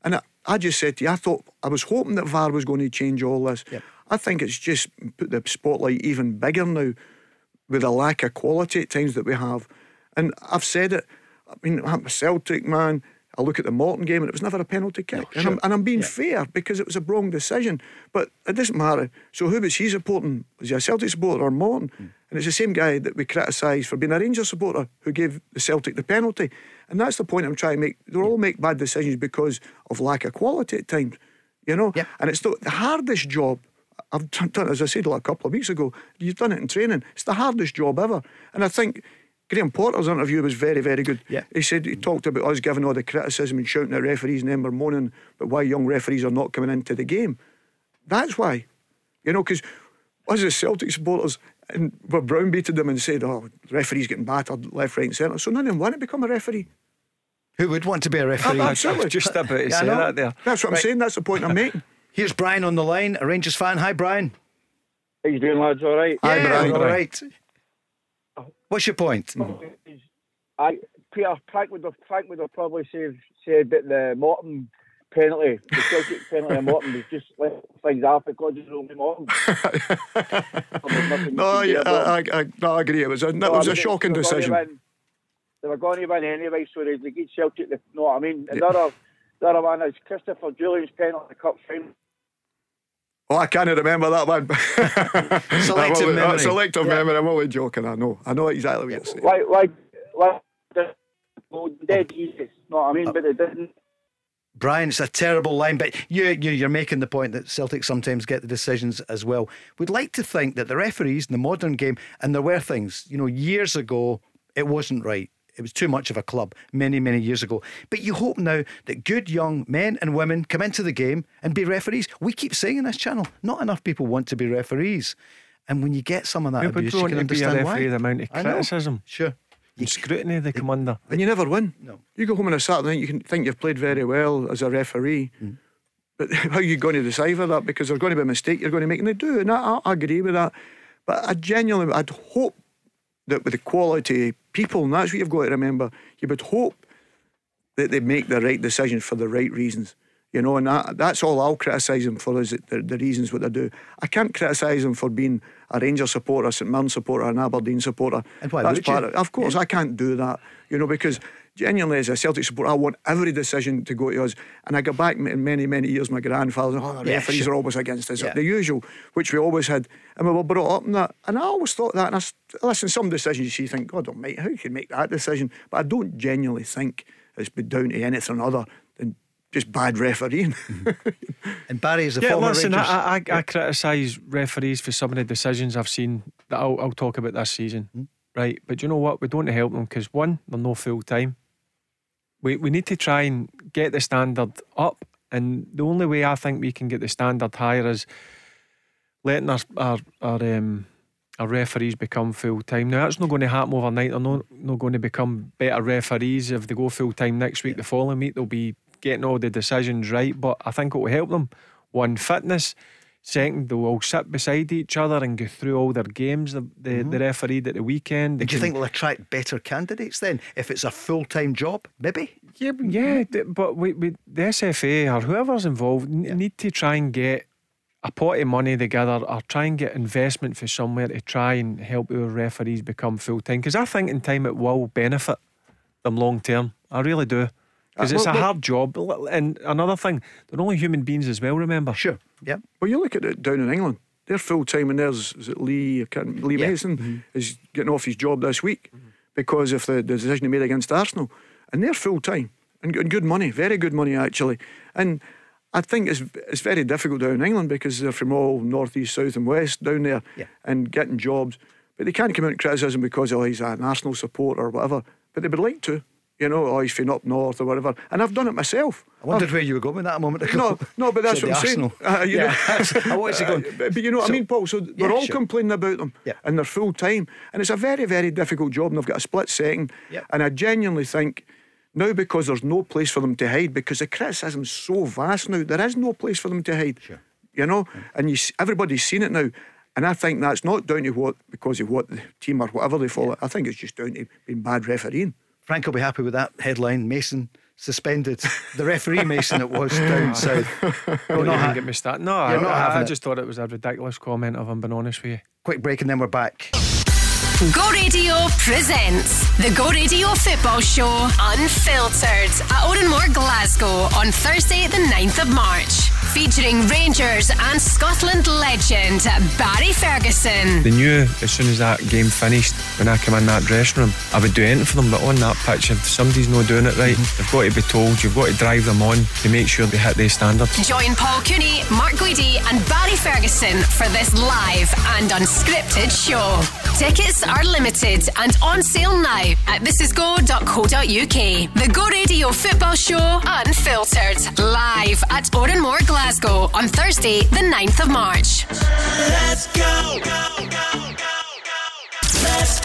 And I, I just said to you, I thought I was hoping that VAR was going to change all this. I think it's just put the spotlight even bigger now with the lack of quality at times that we have. And I've said it. I mean, I'm a Celtic man. I look at the Morton game and it was never a penalty kick. and, I'm, and I'm being fair because it was a wrong decision. But it doesn't matter. So who was he supporting? Was he a Celtic supporter or Morton? Hmm. And it's the same guy that we criticise for being a Rangers supporter who gave the Celtic the penalty. And that's the point I'm trying to make. They all make bad decisions because of lack of quality at times. You know? Yeah. And it's the, the hardest job. I've done, done- as I said like a couple of weeks ago, you've done it in training. It's the hardest job ever. And I think Graham Porter's interview was very, very good. Yeah. He said he talked about us giving all the criticism and shouting at referees and then we're moaning about why young referees are not coming into the game. That's why. You know, because us as Celtic supporters, and we're browbeated them and said, oh, referees getting battered left, right, and centre. So none of them want to become a referee. Who would want to be a referee? <laughs> Absolutely. Just about to Yeah, I say that there. That's what I'm saying. That's the point I'm making. Here's Brian on the line, a Rangers fan. Hi, Brian. How you doing, lads? All right. Hi, yeah, Brian. all right. What's your point? I Peter Frank would have Frank would have probably said said that the Morton penalty, the Celtic penalty of Morton was just left things off because it's only Morton. <laughs> No, yeah, can do about I. I, I, no, I agree. It was a, it was a shocking they decision. win- They were going to win anyway, so they, they get Celtic. The, know what I mean? Another, the other one is Christopher Jullien's penalty cup final. Oh, I can't remember that one. <laughs> Selective I'm only- uh, memory. selective memory. I'm only joking. I know. I know exactly what you're saying. Why, why, why? Well, dead easy. Know what I mean? But they didn't. Brian, it's a terrible line, but you, you, you're making the point that Celtic sometimes get the decisions as well. We'd like to think that the referees in the modern game, and there were things, you know, years ago, it wasn't right. It was too much of a club many, many years ago. But you hope now that good young men and women come into the game and be referees. We keep saying in this channel, not enough people want to be referees. And when you get some of that Who would abuse, you want can to be a understand referee? why. The amount of criticism, Sure. and scrutiny they come under. And you never win. No. You go home on a Saturday night, you can think you've played very well as a referee. Mm. But <laughs> how are you going to decipher that? Because there's going to be a mistake you're going to make, and they do, and I, I agree with that. But I genuinely, I'd hope that with the quality people, and that's what you've got to remember, you would hope that they make the right decision for the right reasons. You know, and that, that's all I'll criticise them for is the, the reasons what they do. I can't criticise them for being a Rangers supporter, a St Mirren supporter, an Aberdeen supporter. And why that's would you? Of, of course, I can't do that. You know, because genuinely as a Celtic supporter, I want every decision to go to us. And I go back in many, many years, my grandfather, oh, the Yeah, referees sure. are always against us. Yeah. The usual, which we always had. And we were brought up in that. And I always thought that. And I, s- listen, some decisions you think, God almighty, how you can you make that decision? But I don't genuinely think it's been down to anything other than just bad refereeing. And Barry is a Yeah, former listen, Rangers. I, I, I criticise referees for some of the decisions I've seen that I'll, I'll talk about this season, Hmm. right? But you know what? We don't help them because one, they're no full time. We we need to try and get the standard up, and the only way I think we can get the standard higher is letting our our, our um. Our referees become full time. Now that's not going to happen overnight. They're not, not going to become better referees if they go full time next week. The following week they'll be getting all the decisions right. But I think it will help them. One, fitness. Second, they'll all sit beside each other and go through all their games. The the, the mm-hmm. referee at the weekend. They do you can- think they'll attract better candidates then if it's a full time job? Maybe. Yeah, but- yeah, but we, we, the SFA or whoever's involved n- need to try and get a pot of money together or try and get investment for somewhere to try and help our referees become full time. Because I think in time it will benefit them long term. I really do. Because Uh, it's well, a well- hard job. And another thing, they're only human beings as well, remember? Sure. Yeah. Well, you look at it down in England. They're full time, and there's is it Lee? I can't, Lee Yeah. Mason is getting off his job this week because of the, the decision he made against Arsenal, and they're full time and, and good money, very good money actually. And I think it's it's very difficult down in England because they're from all north, east, south, and west down there, Yeah. and getting jobs. But they can't come out and criticism because oh he's an Arsenal supporter or whatever. But they would like to. You know, oh, he's from up north or whatever. And I've done it myself. I wondered where you were going with that a moment ago. No, no, but that's what I'm saying. Uh, you yeah, know- <laughs> <laughs> I wanted to go. Uh, but, but you know what So- I mean, Paul? So they're Yeah, all sure. complaining about them Yeah. and they're full time. And it's a very, very difficult job and they've got a split second. Yeah. And I genuinely think now because there's no place for them to hide, because the criticism's so vast now, there is no place for them to hide. Sure. You know? And you, everybody's seen it now. And I think that's not down to what because of what the team or whatever they follow. I think it's just down to being bad refereeing. Frank will be happy with that headline. Mason suspended. The referee Mason it was down <laughs> south. You're Don't not even ha- get me started. No, You're I, not I, having I it. just thought it was a ridiculous comment of him, being honest with you. Quick break and then we're back. Go Radio presents the Go Radio Football Show Unfiltered at Oran Mor, Glasgow on Thursday, the 9th of March. Featuring Rangers and Scotland legend Barry Ferguson. They knew as soon as that game finished, when I came in that dressing room, I would do anything for them. But on that pitch, if somebody's not doing it right, they've got to be told. You've got to drive them on to make sure they hit their standards. Join Paul Cooney, Mark Guidi, and Barry Ferguson for this live and unscripted show. Tickets are limited and on sale now at thisisgo.co.uk. The Go Radio Football Show Unfiltered live at Oran Mor, Glasgow on Thursday, the 9th of March.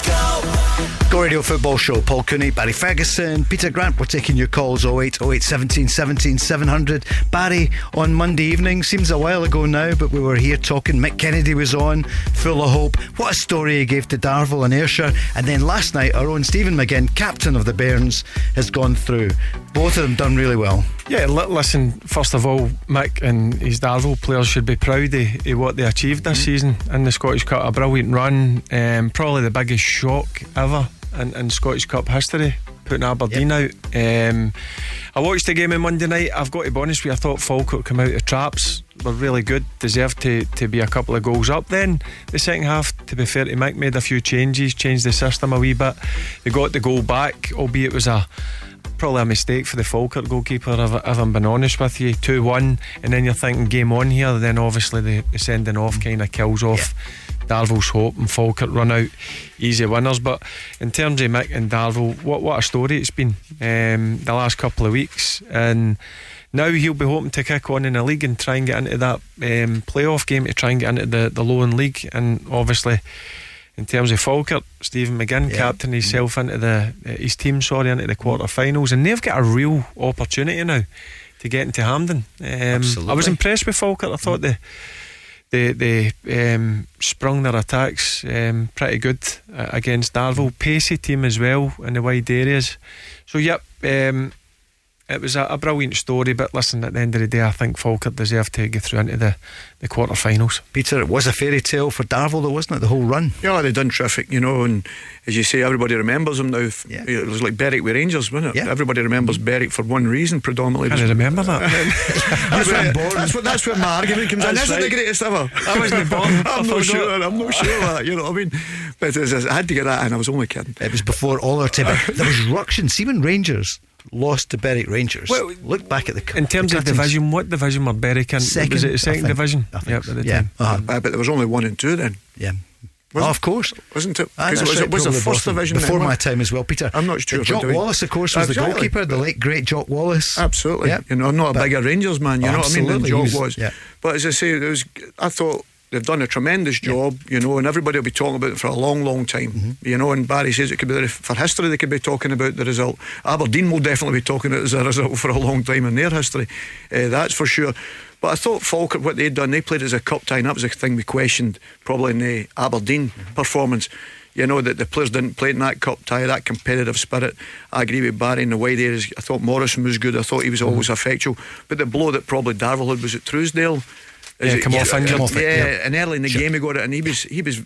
Go Radio Football Show. Paul Cooney, Barry Ferguson, Peter Grant. We're taking your calls 08 08 17 17 700. Barry on Monday evening. Seems a while ago now, but we were here talking. Mick Kennedy was on, full of hope. What a story he gave to Darvel and Ayrshire. And then last night, our own Stephen McGinn, captain of the Bairns, has gone through. Both of them done really well. Yeah, li- listen, first of all, Mick and his Darvel players should be proud of, of what they achieved this season in the Scottish Cup. A brilliant run, um, probably the biggest shock ever in, in Scottish Cup history, putting Aberdeen out. Um, I watched the game on Monday night. I've got to be honest with you, I thought Falkirk come out of traps. Were really good, deserved to, to be a couple of goals up. Then the second half, to be fair to Mick, made a few changes, changed the system a wee bit. They got the goal back, albeit it was a probably a mistake for the Falkirk goalkeeper, if, if I'm being honest with you. 2 1, and then you're thinking game on here, then obviously the, the sending off kind of kills off Darvel's hope and Falkirk run out easy winners. But in terms of Mick and Darvel, what what a story it's been um, the last couple of weeks, and now he'll be hoping to kick on in the league and try and get into that um, playoff game to try and get into the the Lowland League, and obviously. In terms of Falkirk, Stephen McGinn Yeah. captain himself into the his team, sorry, into the quarter-finals, and they've got a real opportunity now to get into Hampden. Um, I was impressed with Falkirk. I thought they they they um, sprung their attacks um, pretty good uh, against Darvel. Pacey team as well in the wide areas. So yep, um, it was a, a brilliant story. But listen, at the end of the day, I think Falkirk deserved to get through into the the quarter-finals. Peter, it was a fairy tale for Darvel, though, wasn't it? The whole run. Yeah, they done terrific, you know, and as you say, everybody remembers them now. Yeah. It was like Berwick with Rangers, wasn't it? Yeah. Everybody remembers Berwick for one reason, predominantly. Can you remember that? <laughs> that's, where, that's, what, that's where my argument comes in. That's Isn't right. the greatest ever? <laughs> I wasn't born. I I'm not forgot. sure. I'm not sure that. You know what I mean? But as, as, I had to get that and I was only kidding. It was before all our time. There was ruction. See when Rangers lost to Berwick Rangers. Well, look back at the in terms the of division, what division were Berwick in? Second, was it I think. division? I think Yep, so. the yeah, uh-huh. Uh, but there was only one and two then, yeah. Oh, of course. wasn't it? Ah, Because it was, right, it was the first Boston. division. before then, my time as well, Peter. I'm not sure, Jock but do Wallace, of course, was the goalkeeper. The late great Jock Wallace. Absolutely. Yeah. You know, not a But- bigger Rangers man, you Oh, know what I mean, than absolutely. Jock was- was. yeah. But as I say, it was, I thought they've done a tremendous job, you know, and everybody will be talking about it for a long, long time. Mm-hmm. You know, and Barry says it could be for history, they could be talking about the result. Aberdeen will definitely be talking about it as a <laughs> result for a long time in their history. Uh, that's for sure. But I thought Falkirk, what they'd done, they played as a cup tie, and that was a thing we questioned probably in the Aberdeen Mm-hmm. performance. You know, that the players didn't play in that cup tie, that competitive spirit. I agree with Barry in the wide areas. I thought Morrison was good. I thought he was Mm-hmm. always effectual. But the blow that probably Darvel had was at Truesdale. Is Yeah, it- come off. Come off yeah, yeah. and early in the game he got it, and he was he was.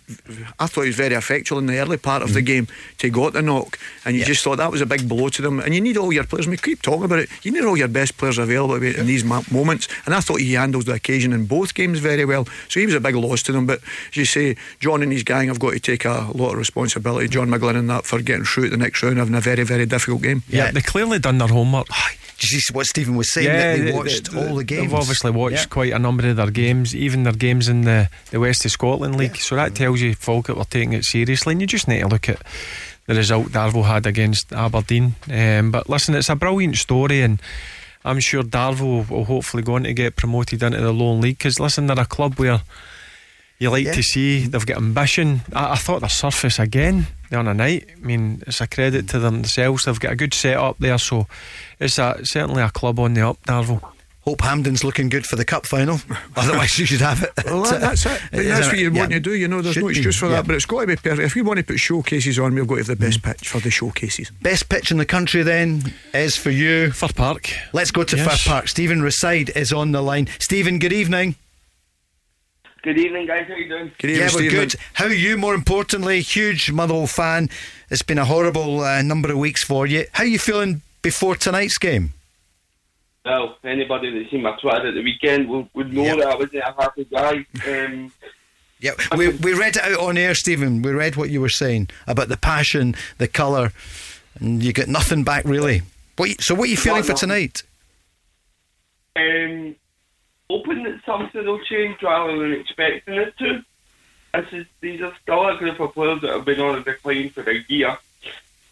I thought he was very effectual in the early part of the game to got the knock, and you Mm-hmm. Yeah. just thought that was a big blow to them. And you need all your players. We keep talking about it. You need all your best players available in these moments, and I thought he handled the occasion in both games very well. So he was a big loss to them. But as you say, John and his gang have got to take a lot of responsibility. John McGlynn and that for getting through to the next round, having a very very difficult game. Yeah, Yeah. they clearly done their homework. You see what Stephen was saying? that they watched all the games. They've obviously watched Yeah. quite a number of their games, even their games in the, the West of Scotland League. So that tells you folk Falkirk were taking it seriously, and you just need to look at the result Darvel had against Aberdeen. Um, but listen, it's a brilliant story, and I'm sure Darvel will hopefully go on to get promoted into the Lowland League because listen, they're a club where you like Yeah. to see they've got ambition. I, I thought the surface again the other night. I mean, it's a credit to them themselves. They've got a good set up there, so it's a, certainly a club on the up, Darvel. Hope Hampden's looking good for the cup final. <laughs> Otherwise, you should have it. Well, that, that's it. But that's what you Yeah. want to do. You know, there's Should no be, excuse for yeah. that. But it's got to be perfect. If we want to put showcases on, we've got to have the best mm. pitch for the showcases. Best pitch in the country then is for you. Fir Park. Let's go to Yes. Fir Park. Stephen Reside is on the line. Stephen, good evening. Good evening, guys. How you doing? Good yeah, evening, we're Stephen. good. How are you? More importantly, huge Motherwell fan. It's been a horrible uh, number of weeks for you. How are you feeling before tonight's game? Well, anybody that's seen my Twitter at the weekend would, would know Yep. that I wasn't a happy guy. Um, <laughs> Yeah, we, we read it out on air, Stephen. We read what you were saying about the passion, the colour, and you get nothing back really. What you, so, what are you feeling for nothing. tonight? um, hoping that something will change rather than expecting it to. This is, these are still a group of players that have been on a decline for a year.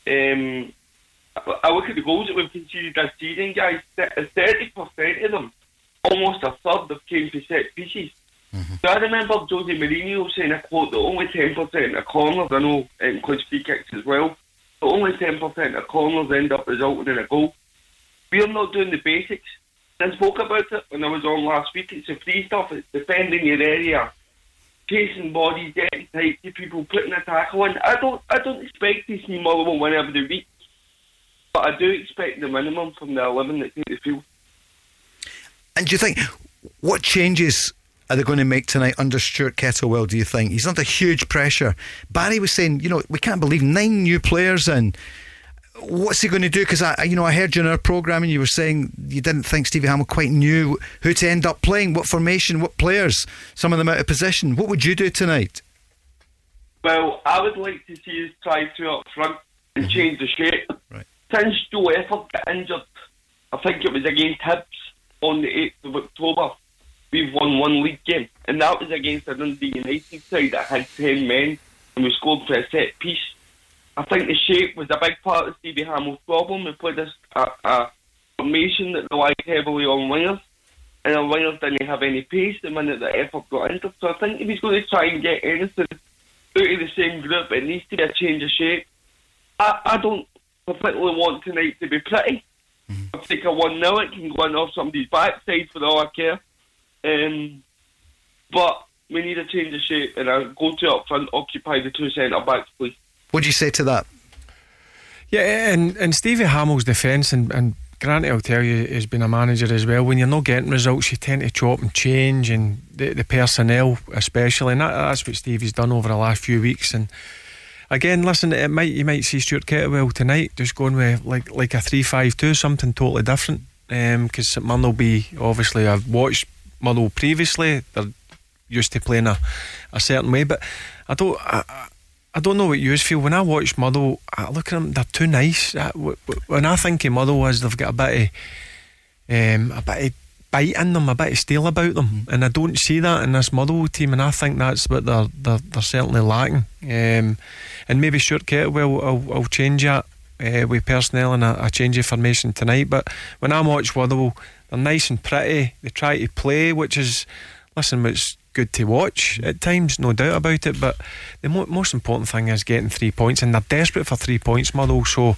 Um, I- look at the goals that we've conceded this season, guys. Thirty percent of them, almost a third, have came from set pieces. So I remember Jose Mourinho saying a quote that only ten percent of corners, I know it includes free kicks as well, but only ten percent of corners end up resulting in a goal. We're not doing the basics. I spoke about it when I was on last week. It's the free stuff. It's defending your area, chasing bodies, getting tight to people, putting a tackle in. I don't, I don't expect to see Motherwell win every week, but I do expect the minimum from the eleven that take the field. And do you think what changes are they going to make tonight under Stuart Kettlewell? Do you think he's under huge pressure? Barry was saying, you know, we can't believe nine new players in. What's he going to do? Because I, you know, I heard you in our program and you were saying you didn't think Stevie Hammell quite knew who to end up playing, what formation, what players, some of them out of position. What would you do tonight? Well, I would like to see us try to up front and mm-hmm. change the shape. Right. Since Joe Efford got injured, I think it was against Hibs on the 8th of October, we've won one league game, and that was against a Dundee United side that had 10 men and we scored for a set piece. I think the shape was a big part of Stevie Hammell's problem. We played a, a, a formation that relied heavily on wingers, and our wingers didn't have any pace the minute the effort got entered. So I think if he's going to try and get anything out of the same group, it needs to be a change of shape. I, I don't particularly want tonight to be pretty. Mm-hmm. I'll take a 1 0, it can go in off somebody's backside for all I care. Um, but we need a change of shape and a go to up front, occupy the two centre backs, please. What do you say to that? Yeah, and, and Stevie Hammell's defence, and, and Granty, I'll tell you, has been a manager as well. When you're not getting results, you tend to chop and change, and the, the personnel, especially. And that, that's what Stevie's done over the last few weeks. And again, listen, it might you might see Stuart Kettlewell tonight just going with like like a three-five-two, something totally different. Because um, St will be obviously I've watched Motherwell previously. They're used to playing a, a certain way, but I don't. I, I don't know what you feel when I watch Motherwell. I look at them; they're too nice. When I think of Motherwell, is they've got a bit of um, a bit of bite in them, a bit of steel about them, mm-hmm. and I don't see that in this Motherwell team. And I think that's what they're they're, they're certainly lacking. Um, and maybe Stuart Kettlewell will, will change that uh, with personnel and a, a change of formation tonight. But when I watch Motherwell, they're nice and pretty. They try to play, which is listen, it's good to watch at times, no doubt about it. But the mo- most important thing is getting three points, and they're desperate for three points, Muddle. So,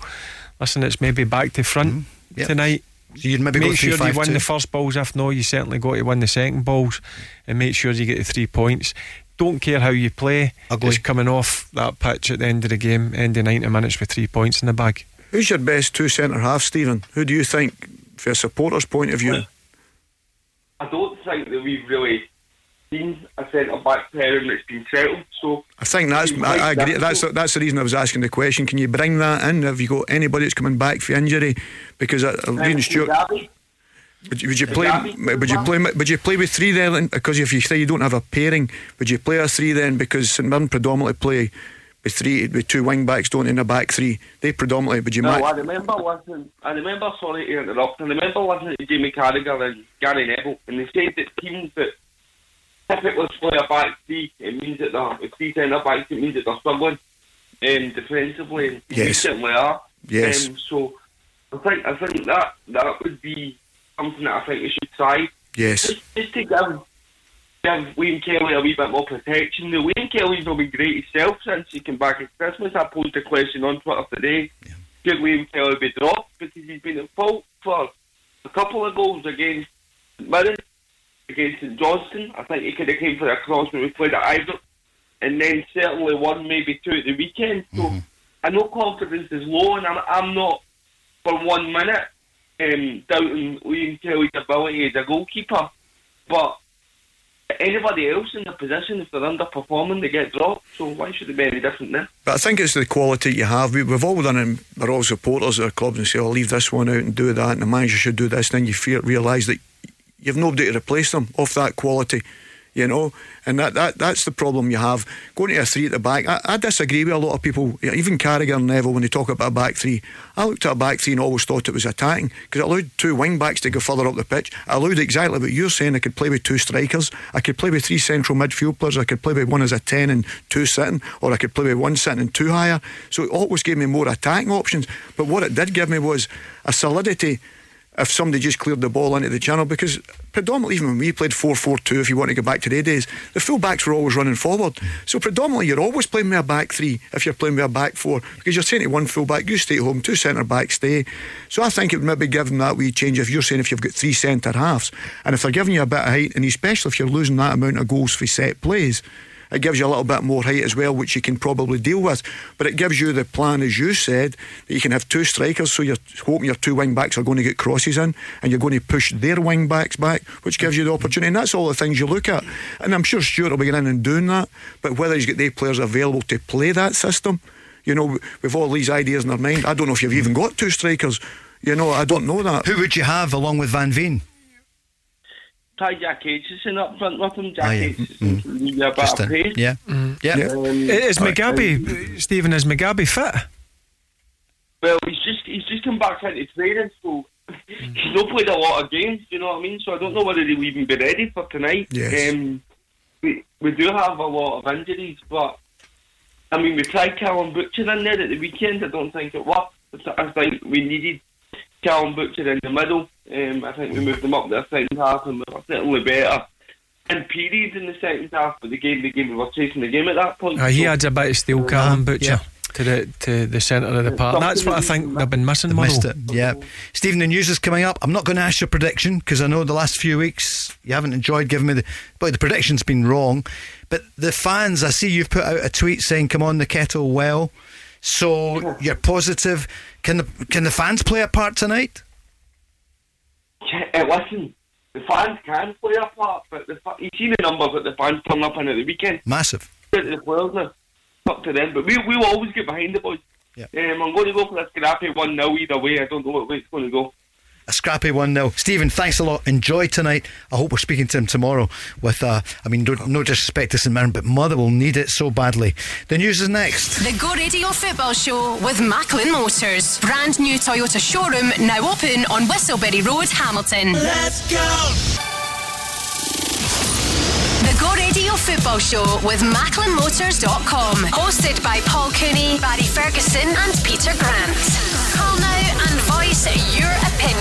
listen, it's maybe back to front mm-hmm. yep. tonight. So you'd maybe make sure you win two. the first balls. If no, you certainly got to win the second balls, and make sure you get the three points. Don't care how you play. Ugly. Just coming off that pitch at the end of the game, ending ninety minutes with three points in the bag. Who's your best two centre half, Stephen? Who do you think, from a supporter's point of view? I don't think that we've really seen a centre back pairing that's been settled. So I think that's I, I agree. That's that's the reason I was asking the question. Can you bring that in? Have you got anybody that's coming back for injury? Because uh, Ian Stewart. Would you, would you play? Would you play? Would you play with three then? Because if you say you don't have a pairing, would you play a three then? Because St Mirren predominantly play with three with two wing backs, don't in a back three. They predominantly. Would you? No? I remember listening. I remember. Sorry to interrupt. I remember listening to Jamie Carragher and Gary Neville, and they said that teams that typically play a back three, it means that they're with three centre backs. It means that they're struggling um, defensively. And yes. certainly are. Yes. Um, so I think I think that that would be something that I think we should try. Yes. Just, just to give give Wayne Kelly a wee bit more protection. The Wayne Kelly's not been great himself since he came back at Christmas. I posed a question on Twitter today. Yeah. Should Wayne Kelly be dropped because he's been at fault for a couple of goals against Mirren against St Johnstone. I think he could have came for a cross when we played at Ibrox, and then certainly one, maybe two at the weekend. So mm-hmm. I know confidence is low, and I'm, I'm not for one minute um, doubting Liam Kelly's ability as a goalkeeper, but anybody else in the position, if they're underperforming, they get dropped. So why should it be any different there? But I think it's the quality you have. We, have all done it. We're all supporters of our clubs and say, "I'll oh, leave this one out and do that," and the manager should do this. And Then you realise that you've nobody to replace them off that quality you know, and that, that that's the problem you have. Going to a three at the back, I, I disagree with a lot of people, even Carragher and Neville, when they talk about a back three. I looked at a back three and always thought it was attacking because it allowed two wing backs to go further up the pitch. I allowed exactly what you're saying. I could play with two strikers, I could play with three central midfield players, I could play with one as a 10 and two sitting, or I could play with one sitting and two higher. So it always gave me more attacking options. But what it did give me was a solidity if somebody just cleared the ball into the channel because predominantly even when we played 4-4-2 if you want to go back to their days the full backs were always running forward. So predominantly you're always playing with a back three if you're playing with a back four because you're saying to one full back you stay at home two centre backs stay. So I think it would maybe give them that wee change if you're saying if you've got three centre halves and if they're giving you a bit of height and especially if you're losing that amount of goals for set plays it gives you a little bit more height as well, which you can probably deal with. But it gives you the plan, as you said, that you can have two strikers, so you're hoping your two wing backs are going to get crosses in, and you're going to push their wing backs back, which gives you the opportunity. And that's all the things you look at. And I'm sure Stuart will be getting in and doing that. But whether he's got the players available to play that system, you know, with all these ideas in their mind, I don't know if you've even got two strikers. You know, I don't know that. Who would you have along with Van Veen? Try Jack Aitchison up front with him. Jack oh, yeah. Aitchison, mm. a bit of pace. Yeah, mm. yeah. yeah. Um, is Mugabi, Stephen? Is Mugabi fit? Well, he's just he's just come back into training, so he's not played a lot of games. You know what I mean? So I don't know whether he'll even be ready for tonight. Yes. Um, we we do have a lot of injuries, but I mean we tried Callum Butcher in there at the weekend. I don't think it worked. I think we needed Callum Butcher in the middle. Um, I think we moved him up the second half and we were certainly better. In periods in the second half, but the game, the game, we were chasing the game at that point. Uh, he So- adds a bit of steel, Callum Butcher, yeah. to the to the centre of the park. That's what I think they've been missing. They missed it. Yeah. Stephen, the news is coming up. I'm not going to ask your prediction because I know the last few weeks you haven't enjoyed giving me the. Boy, the prediction's been wrong. But the fans, I see you've put out a tweet saying, "Come on, the kettle well." So you're positive. Can the can the fans play a part tonight? Uh, listen, the fans can play a part, but the you see the numbers that the fans turn up in at the weekend. Massive. It's the players now. Up to them, but we we will always get behind the boys. Yeah. Um, I'm going to go for a scrappy one now either way. I don't know what way it's going to go. A scrappy one nil. Stephen, thanks a lot. Enjoy tonight. I hope we're speaking to him tomorrow. With, uh, I mean, don't, no disrespect to St Mirren, but Motherwell need it so badly. The news is next. The Go Radio Football Show with Macklin Motors. Brand new Toyota showroom now open on Whistleberry Road, Hamilton. Let's go! The Go Radio Football Show with MacklinMotors.com. Hosted by Paul Cooney, Barry Ferguson, and Peter Grant. Call now and voice your opinion.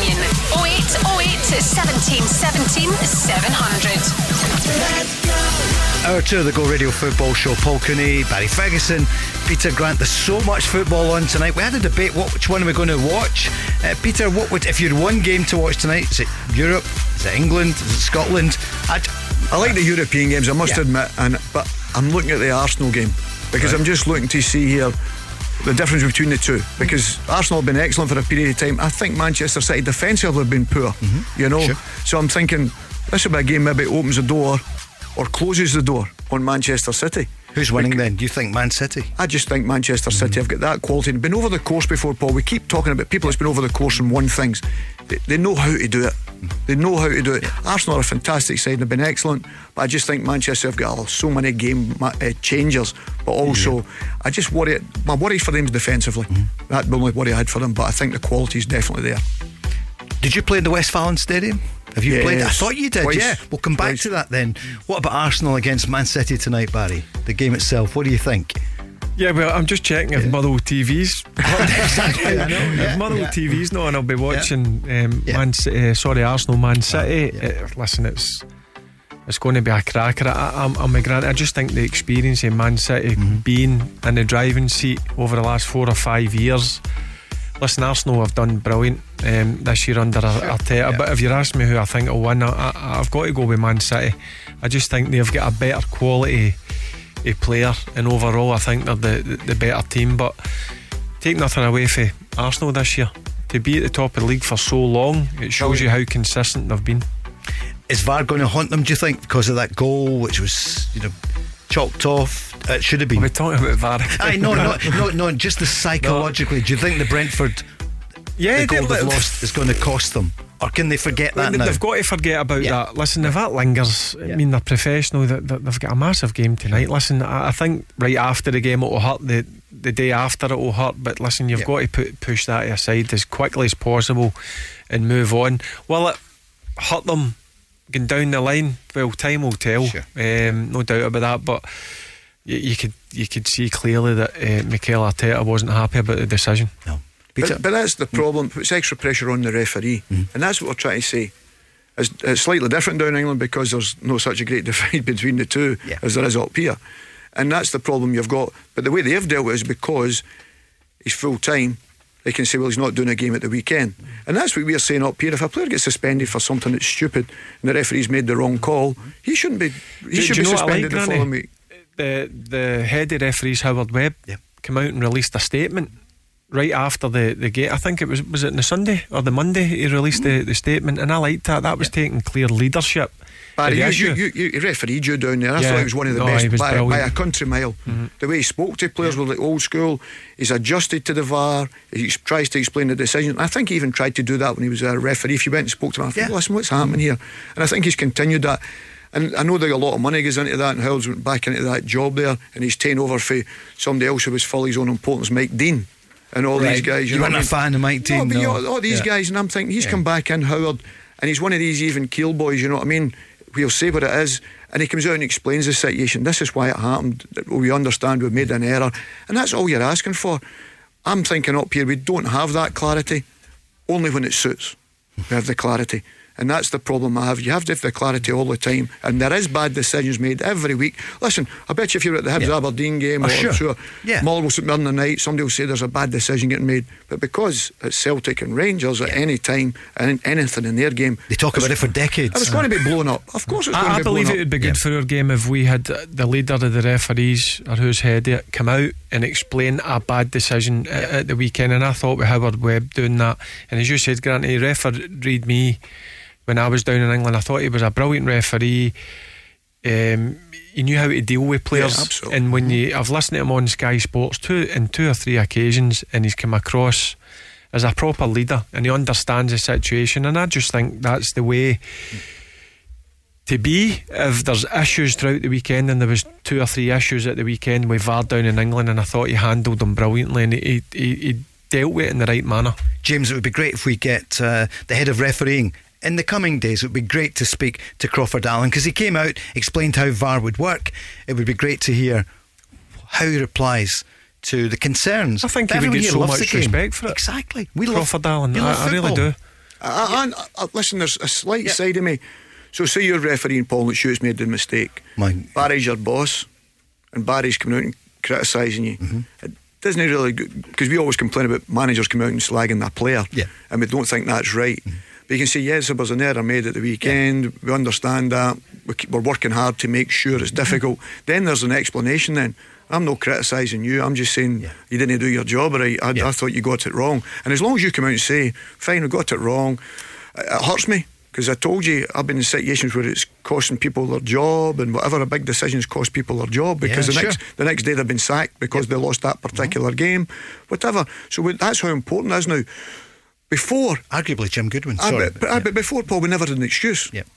0808 17 17 700. Hour two of the Go Radio Football Show. Paul Cooney, Barry Ferguson, Peter Grant. There's so much football on tonight. We had a debate. What, which one are we going to watch? Uh, Peter, what would if you had one game to watch tonight? Is it Europe? Is it England? Is it Scotland? I'd, I like the European games, I must Yeah. admit, and but I'm looking at the Arsenal game because I'm just looking to see here the difference between the two. Because Arsenal have been excellent for a period of time. I think Manchester City defensively have been poor. Mm-hmm. You know, Sure. so I'm thinking this will be a game maybe opens the door or closes the door on Manchester City. who's winning then? Do you think Man City? I just think Manchester City mm-hmm. have got that quality. Been over the course before, Paul. We keep talking about people that's been over the course and won things. They, know how to do it. They know how to do it. Arsenal are a fantastic side and have been excellent, but I just think Manchester have got so many game uh, changers. But also, I just worry. My worry for them is defensively. That's the only worry I had for them. But I think the quality is definitely there. Did you play in the Westfalen Stadium? Have you played? I thought you did. Twice. Yeah. We'll come back Twice. to that then. What about Arsenal against Man City tonight, Barry? The game itself. What do you think? Yeah, well, I'm just checking if Motherwell TV's. <laughs> exactly. I know. if Motherwell TV's not, and I'll be watching um, Yeah. Man, Ci- uh, sorry, Arsenal, Man City. yeah. Uh, listen, it's it's going to be a cracker. I, I'm, I'm a grant. I just think the experience of Man City Mm-hmm. being in the driving seat over the last four or five years. Listen, Arsenal have done brilliant um, this year under Ar- Arteta. But if you ask me who I think will win, I, I, I've got to go with Man City. I just think they've got a better quality a player, and overall, I think they're the, the, better team. But take nothing away from Arsenal this year. To be at the top of the league for so long, it shows you how consistent they've been. Is VAR going to haunt them? Do you think because of that goal, which was you know chalked off? It should have been. We're talking about VAR. I no, no, <laughs> no, no. Just the psychologically. Do you think the Brentford yeah, the goal they've lost is going to cost them, or can they forget that They- now? They've got to forget about Yeah. that. Listen, if that lingers, I mean, they're professional. They, they- they've got a massive game tonight. Listen, I, I think right after the game it will hurt. The the day after it will hurt. But listen, you've Yeah. got to put push that aside as quickly as possible and move on. Will it hurt them going down the line? Well, time will tell. Sure. Um, no doubt about that. But you, you could you could see clearly that uh, Mikel Arteta wasn't happy about the decision. no. Peter, But, but that's the problem. Puts extra pressure on the referee, mm-hmm. and that's what we're trying to say. It's, it's slightly different down in England because there's no such a great <laughs> divide between the two Yeah. as there is up here, and that's the problem you've got. But the way they've dealt with it is because he's full time. They can say, well, he's not doing a game at the weekend, mm-hmm. and that's what we're saying up here. If a player gets suspended for something that's stupid, and the referee's made the wrong call, mm-hmm. he shouldn't be. He Do- should do be you know I like, suspended the Granny? following week. the the head of referees Howard Webb Yeah. came out and released a statement right after the the game. I think it was was it on the Sunday or the Monday he released the, the statement, and I liked that. That was taking clear leadership. Barry, you, you, you, you refereed you down there. I Yeah. thought he was one of the No, best by, by a country mile. Mm-hmm. The way he spoke to players was like old school. He's adjusted to the VAR. He tries to explain the decision. I think he even tried to do that when he was a referee. If you went and spoke to him, I thought, Yeah. listen, what's happening here? And I think he's continued that. And I know that a lot of money goes into that, and Howard's went back into that job there, and he's taken over for somebody else who was full his own importance, Mike Dean. And all Right. these guys. You know weren't a fan of Mike No, Dean, you no. know, all these Yeah. guys, and I'm thinking he's Yeah. come back in Howard, and he's one of these even keel boys. You know what I mean? He'll say what it is, and he comes out and explains the situation. This is why it happened. We understand we've made an error, and that's all you're asking for. I'm thinking up here we don't have that clarity. Only when it suits, we have the clarity. And that's the problem I have. You have to have the clarity all the time. And there is bad decisions made every week. Listen, I bet you if you're at the Hibs Yeah. Aberdeen game Oh, or sure. sure, Yeah. Motherwell St Mirren the night, somebody will say there's a bad decision getting made. But because it's Celtic and Rangers at any time and anything in their game, They talk about it for decades. it was going to be ah. blown up. Of course, it's going I, I to be believe it would be good for our game if we had uh, the leader of the referees or who's head it come out and explain a bad decision at, at the weekend. And I thought with Howard Webb doing that. And as you said, Grant, he refereed me when I was down in England. I thought he was a brilliant referee. Um, he knew how to deal with players. and when you, I've listened to him on Sky Sports two in two or three occasions, and he's come across as a proper leader, and he understands the situation. And I just think that's the way to be if there's issues throughout the weekend and there was two or three issues at the weekend with VAR down in England and I thought he handled them brilliantly and he, he, he dealt with it in the right manner. James, it would be great if we get uh, the head of refereeing in the coming days. It would be great to speak to Crawford Allen because he came out, explained how VAR would work. It would be great to hear how he replies to the concerns. I think he would Everyone get here so much respect for it. Exactly. We Crawford love, Allen, we love I, I really do. I, I, I, listen, there's a slight side of me. So, say you're refereeing Paul and Shoot's made the mistake. My- Barry's your boss, and Barry's coming out and criticising you. Mm-hmm. It doesn't really because we always complain about managers coming out and slagging their player, Yeah. Mm-hmm. and we don't think that's right. But you can say yes, there was an error made at the weekend. We understand that. We're working hard to make sure Mm-hmm. it's difficult. Then there's an explanation. Then I'm not criticising you. I'm just saying you didn't do your job right. I, Yeah. I thought you got it wrong. And as long as you come out and say, "Fine, we got it wrong," it hurts me. Because I told you, I've been in situations where it's costing people their job and whatever a big decisions cost people their job because Yeah, the sure. next the next day they've been sacked because they lost that particular game, whatever. So that's how important it is now. Before, Arguably, Jim Goodwin. I, Sorry. but, but, I- but before Paul, we never had an excuse. Yep.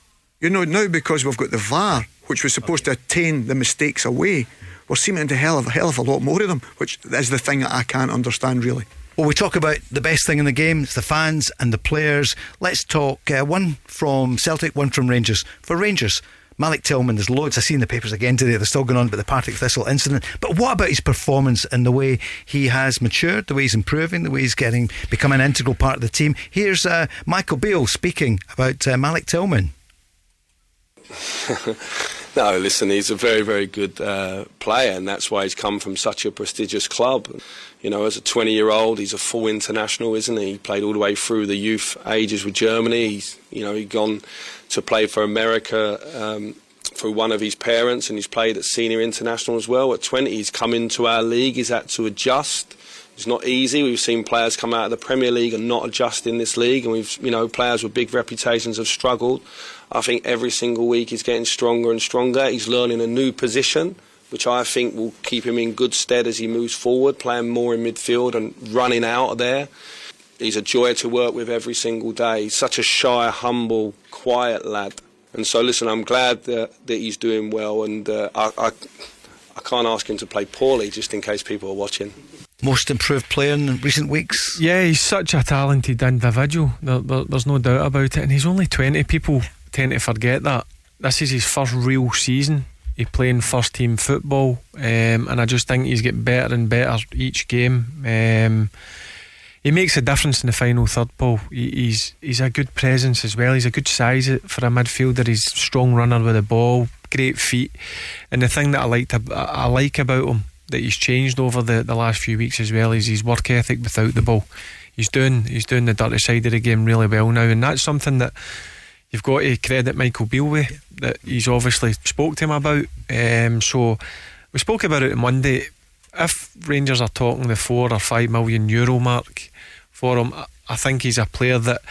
You know, now because we've got the VAR, which was supposed to attain the mistakes away, we're seeming to hell of a hell of a lot more of them, which is the thing that I can't understand really. Well, we talk about the best thing in the game, it's the fans and the players. Let's talk uh, one from Celtic, one from Rangers. For Rangers, Malik Tillman, there's loads. I see in the papers again today, they're still going on about the Partick Thistle incident. But what about his performance and the way he has matured, the way he's improving, the way he's getting become an integral part of the team? Here's uh, Michael Beale speaking about uh, Malik Tillman. <laughs> No, listen, he's a very, very good uh, player, and that's why he's come from such a prestigious club. You know, as a 20 year old, he's a full international, isn't he? He played all the way through the youth ages with Germany. He's, you know, he's gone to play for America um, one of his parents, and he's played at senior international as well. At 20, he's come into our league, he's had to adjust. It's not easy. We've seen players come out of the Premier League and not adjust in this league, and we've, you know, players with big reputations have struggled. I think every single week he's getting stronger and stronger. He's learning a new position, which I think will keep him in good stead as he moves forward, playing more in midfield and running out of there. He's a joy to work with every single day. He's such a shy, humble, quiet lad. And so, listen, I'm glad that, that he's doing well, and uh, I, I, I can't ask him to play poorly just in case people are watching. Most improved player in recent weeks? Yeah, he's such a talented individual. There, there, there's no doubt about it. And he's only 20. People tend to forget that. This is his first real season. He's playing first team football. Um, and I just think he's getting better and better each game. Um, he makes a difference in the final third, Paul. He, he's he's a good presence as well. He's a good size for a midfielder. He's strong runner with the ball, great feet. And the thing that I like I like about him that he's changed over the, the last few weeks as well is his work ethic without the ball. He's doing he's doing the dirty side of the game really well now, and that's something that you've got to credit Michael Beale with. That he's obviously spoke to him about. Um, so we spoke about it on Monday. If Rangers are talking the four or five million euro mark for him, I- think he's a player that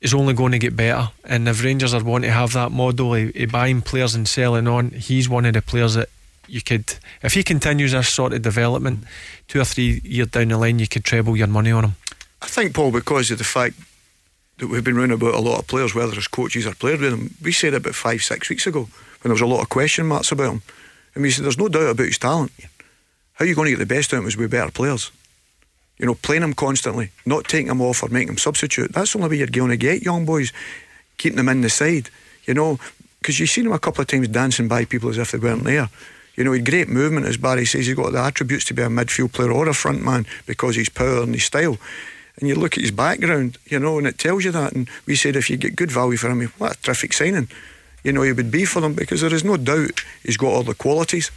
is only going to get better. And if Rangers are wanting to have that model of, buying players and selling on, he's one of the players that you could, if he continues this sort of development, two or three years down the line, you could treble your money on him. I think, Paul, because of the fact that we've been round about a lot of players, whether as coaches or players with them, we said about five, six weeks ago when there was a lot of question marks about him. And we said, there's no doubt about his talent. How are you going to get the best out of him is with better players? You know, playing them constantly, not taking them off or making them substitute. That's the only way you're going to get young boys, keeping them in the side. You know, because you've seen him a couple of times dancing by people as if they weren't there. You know, he great movement, as Barry says. He's got the attributes to be a midfield player or a front man because he's power and his style. And you look at his background, you know, and it tells you that. And we said if you get good value for him, what a terrific signing. You know, he would be for them because there is no doubt he's got all the qualities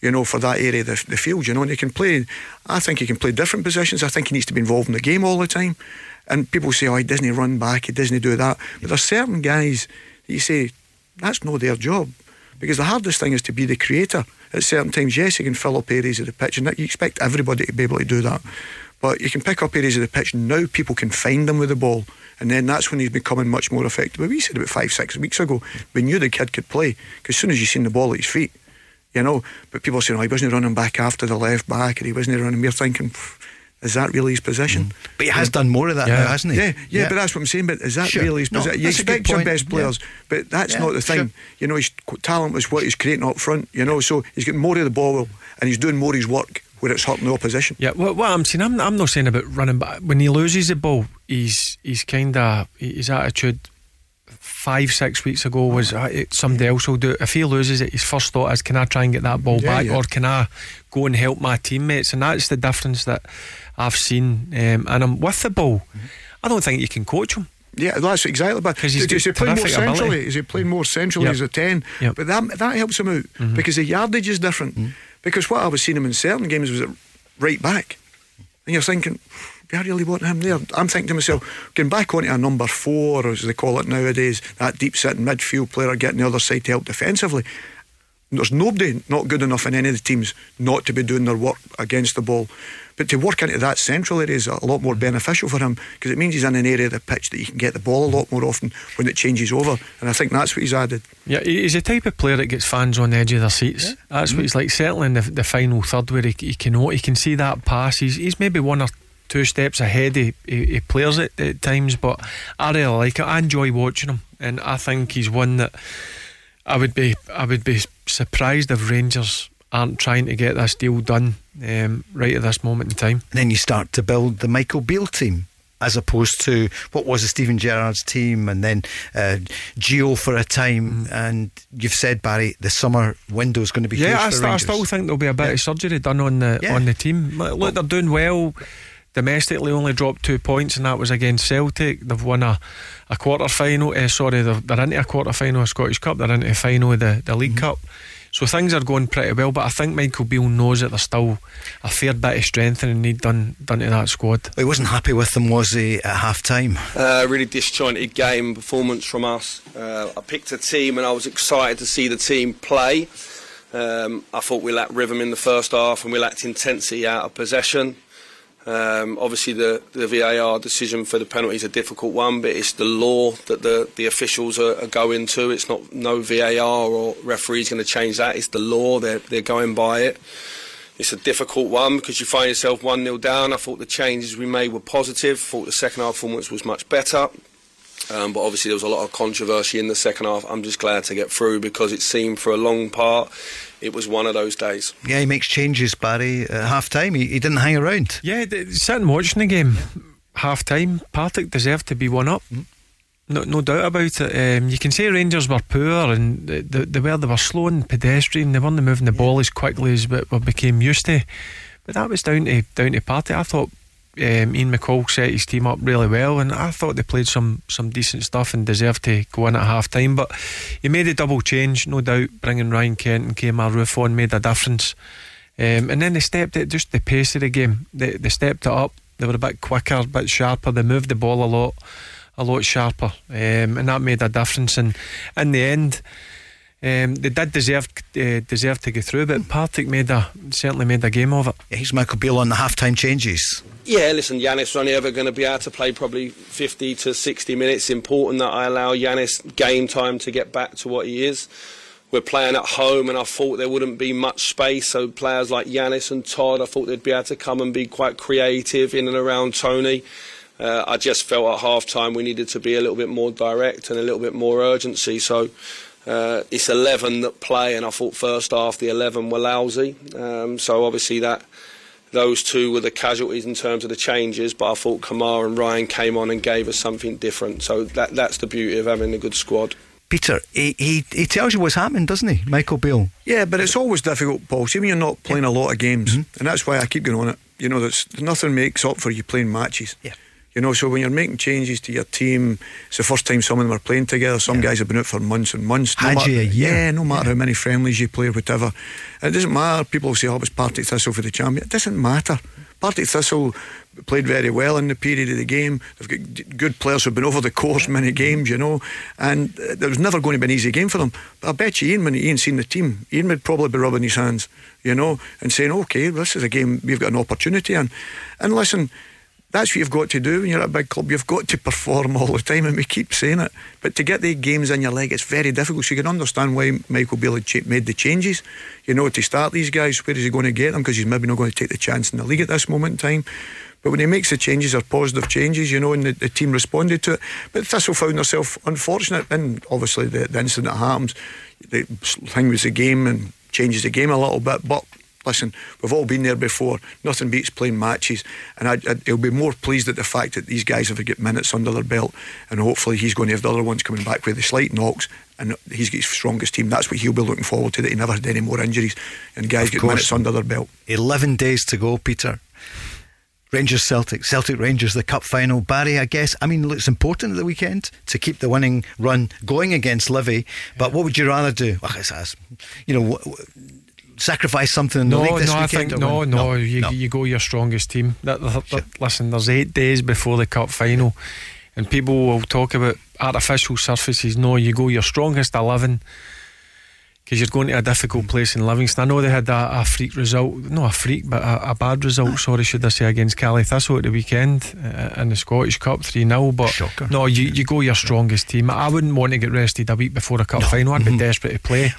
you know, for that area of the, the field, you know, and he can play. I think he can play different positions. I think he needs to be involved in the game all the time. And people say, oh, he doesn't run back, he doesn't do that. But there's certain guys that you say, that's not their job. Because the hardest thing is to be the creator. At certain times, yes, you can fill up areas of the pitch, and you expect everybody to be able to do that. But you can pick up areas of the pitch, and now people can find them with the ball. And then that's when he's becoming much more effective. But we said about five, six weeks ago, we knew the kid could play. Because as soon as you seen the ball at his feet, you know. But people saying, oh, he wasn't running back after the left back, and he wasn't running. We're thinking, is that really his position? Mm. But he has yeah. done more of that yeah. now, hasn't he? Yeah, yeah, yeah, but that's what I'm saying. But is that sure. really his position? No, you expect your best players, but that's not the thing. Sure. You know, his talent was what he's creating up front. You know, so he's getting more of the ball and he's doing more of his work where it's hurting the opposition. Yeah, well, what I'm saying, I'm, I'm not saying about running, but when he loses the ball, he's he's kind of his attitude five, six weeks ago was uh, somebody else will do it. If he loses it, his first thought is, can I try and get that ball yeah, back yeah. or can I go and help my teammates? And that's the difference that I've seen. Um, and I'm with the ball. Mm-hmm. I don't think you can coach him. Yeah, that's exactly. But he's is he playing more centrally? Ability. Is he playing more centrally yep. as a ten? Yep. But that that helps him out mm-hmm. because the yardage is different. Mm-hmm. Because what I was seeing him in certain games was right back, and you're thinking I really want him there? I'm thinking to myself, getting back onto a number four, as they call it nowadays, that deep sitting midfield player getting the other side to help defensively. There's nobody not good enough in any of the teams not to be doing their work against the ball. But to work into that central area is a lot more beneficial for him because it means he's in an area of the pitch that he can get the ball a lot more often when it changes over. And I think that's what he's added. Yeah, he's the type of player that gets fans on the edge of their seats. Yeah. That's mm-hmm. what he's like. Certainly in the, the final third where he, he can he can see that pass. He's, he's maybe one or two steps ahead of, of, players at, at, times, but I really like it. I enjoy watching him, and I think he's one that I would be I would be surprised if Rangers aren't trying to get this deal done um, right at this moment in time. And then you start to build the Michael Beale team as opposed to what was a Steven Gerrard's team and then uh, Gio for a time. Mm. And you've said Barry, the summer window is going to be yeah. I, st- I, still think there'll be a bit yeah. of surgery done on the yeah. on the team. Look, well, they're doing well domestically only dropped two points, and that was against Celtic. They've won a, a quarter final. Uh, sorry, they're, they're into a quarter final of Scottish Cup. They're into a final of the, the League mm-hmm. Cup. So things are going pretty well, but I think Michael Beale knows that there's still a fair bit of strength strengthening need done done to that squad. He wasn't happy with them, was he, at half time? Uh, really disjointed game performance from us. Uh, I picked a team and I was excited to see the team play. Um, I thought we lacked rhythm in the first half and we lacked intensity out of possession. Um, obviously, the, the VAR decision for the penalty is a difficult one, but it's the law that the, the officials are, are going to. It's not no VAR or referees going to change that. It's the law. They're, they're going by it. It's a difficult one because you find yourself 1 0 down. I thought the changes we made were positive. Thought the second half performance was much better. Um, but obviously, there was a lot of controversy in the second half. I'm just glad to get through because it seemed for a long part it was one of those days. Yeah, he makes changes, Barry, at half time. He, he didn't hang around. Yeah, sitting watching the game, half time, Partick deserved to be one up. Mm. No, no doubt about it. Um, you can say Rangers were poor and the, the, the way they were slow and pedestrian. They weren't moving the ball as quickly as we, we became used to. But that was down to down to Partick. I thought um, Ian McCall set his team up really well, and I thought they played some some decent stuff and deserved to go in at half time. But he made a double change, no doubt. Bringing Ryan Kent and Kemar Roofe on made a difference. Um, and then they stepped it, just the pace of the game. They, they stepped it up. They were a bit quicker, a bit sharper. They moved the ball a lot, a lot sharper, um, and that made a difference. And in the end. Um, they did deserve uh, deserve to go through, but Partick made a certainly made a game of it. Here's Michael Beale on the half time changes. Yeah, listen, Ianis only ever going to be able to play probably 50 to 60 minutes. Important that I allow Ianis game time to get back to what he is. We're playing at home, and I thought there wouldn't be much space. So players like Ianis and Todd, I thought they'd be able to come and be quite creative in and around Tony. Uh, I just felt at half time we needed to be a little bit more direct and a little bit more urgency. So uh, it's 11 that play, and I thought first half the 11 were lousy. Um, so obviously that those two were the casualties in terms of the changes. But I thought Kamara and Ryan came on and gave us something different. So that that's the beauty of having a good squad. Peter, he, he, he tells you what's happening, doesn't he, Michael Beale? Yeah, but it's always difficult, Paul. See, when you're not playing a lot of games, Mm-hmm. and that's why I keep going on it. You know, that's nothing makes up for you playing matches. Yeah. You know, so when you're making changes to your team, it's the first time some of them are playing together. Some guys have been out for months and months. Had matter, you a year? Yeah, no matter how many friendlies you play or whatever. It doesn't matter. People say, oh, it was Partick Thistle for the champion. It doesn't matter. Partick Thistle played very well in the period of the game. They've got good players who've been over the course many games, you know, and uh, there was never going to be an easy game for them. But I bet you Ian, when Ian seen the team, Ian would probably be rubbing his hands, you know, and saying, okay, this is a game we've got an opportunity in. And listen, that's what you've got to do when you're at a big club. You've got to perform all the time, and we keep saying it. But to get the games in your leg, it's very difficult. So you can understand why Michael cha- made the changes. You know, to start these guys, where is he going to get them? Because he's maybe not going to take the chance in the league at this moment in time. But when he makes the changes, are positive changes, you know, and the, the team responded to it. But Thistle found themselves unfortunate, and obviously the, the incident that happens, the thing was the game and changes the game a little bit. But listen, we've all been there before. Nothing beats playing matches, and I, I, he'll be more pleased at the fact that these guys have got minutes under their belt, and hopefully he's going to have the other ones coming back with the slight knocks, and he's got his strongest team. That's what he'll be looking forward to. That he never had any more injuries, and guys Of get course. minutes under their belt. 11 days to go, Peter. Rangers Celtic, Celtic Rangers, the cup final. Barry, I guess, I mean, it's important at the weekend to keep the winning run going against Livy, but what would you rather do? Well, it's, it's, you know, w- w- sacrifice something in the No, league this no, I think no, win? no, You, no. you go your strongest team. That, that- that- listen, there's eight days before the cup final, and people will talk about artificial surfaces. No, you go your strongest eleven because you're going to a difficult place in Livingston. I know they had a, a freak result, no a freak, but a, a bad result. Sorry, should I say against Cali Thistle at the weekend uh, in the Scottish Cup three 0 But Shocker. no, you, you go your strongest team. I wouldn't want to get rested a week before a cup final. I'd be desperate to play.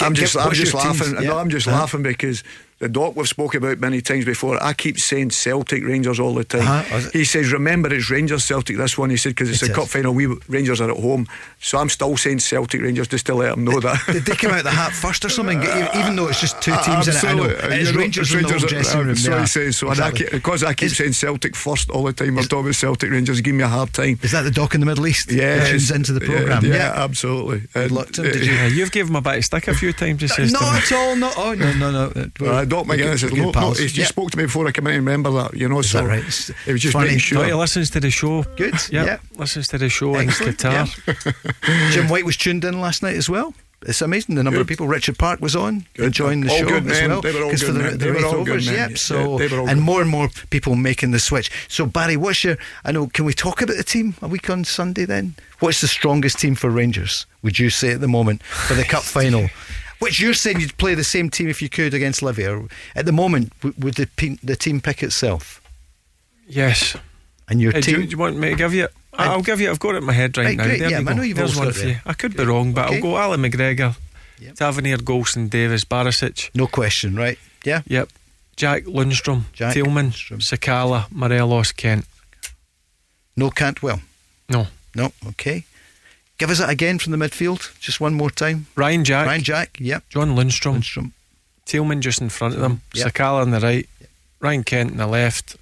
I'm just, I'm just teams? laughing. Yeah. No, I'm just Uh-huh. laughing because the doc we've spoke about many times before. I keep saying Celtic Rangers all the time. Uh-huh. He says, "Remember, it's Rangers Celtic." This one, he said, because it's It a is. cup final. We Rangers are at home, so I'm still saying Celtic Rangers just to let them know that. Did they come out the hat first or something? Even though it's just two teams in it, I know. It's You know, Rangers it's in the whole dressing uh, room. So yeah. he says, so and I Exactly. keep, because I keep Is- saying Celtic first all the time. I'm talking about Celtic Rangers. Give me a hard time. Is that the doc in the Middle East? Yeah, That tunes into the programme. Yeah, absolutely. Good luck to him. Did uh, you? Yeah, you've given him a bit of stick a few times. Just yesterday. Not at all. No, oh, no, no, no. Uh, Doc McGuinness We're is good no, no, pals. he Yeah. spoke to me before I came in and remember that, you know, Is so that right? It's it was just funny. making No, sure. he listens to the show. Good, Yep. yeah. Listens to the show Excellent, in Qatar. <laughs> Jim White was tuned in last night as well. It's amazing the number of people. Richard Park was on Good. enjoying the All show good as men. well. They were all 'cause good for the, men. the They were all good men, yep. yeah. So They were all and good. more and more people making the switch. So Barry, what's your? I know. Can we talk about the team a week on Sunday then? What's the strongest team for Rangers? Would you say at the moment for the cup final? <laughs> Which you're saying you'd play the same team if you could against Livy. Or at the moment, would the, pe- the team pick itself? Yes. And your Hey, do, you, team? do you want me to give you? I- I'll give you. I've got it in my head right, Right, now. great, There yeah, I know you've There's one got for you. I could be wrong, but Okay. I'll go Allan McGregor, Yep. Tavernier, Goldson, Davis, Barisic. No question, right? Yeah. Yep. Jack Lundstram, Jack Tillman, Lundstram. Sakala, Morelos, Kent. No Cantwell. No. No. Okay. Give us it again from the midfield. Just one more time. Ryan Jack, Ryan Jack. Yep. John Lundstram, Lundstram. Tillman just in front of them, Yep. Sakala on the right, Ryan Kent on the left,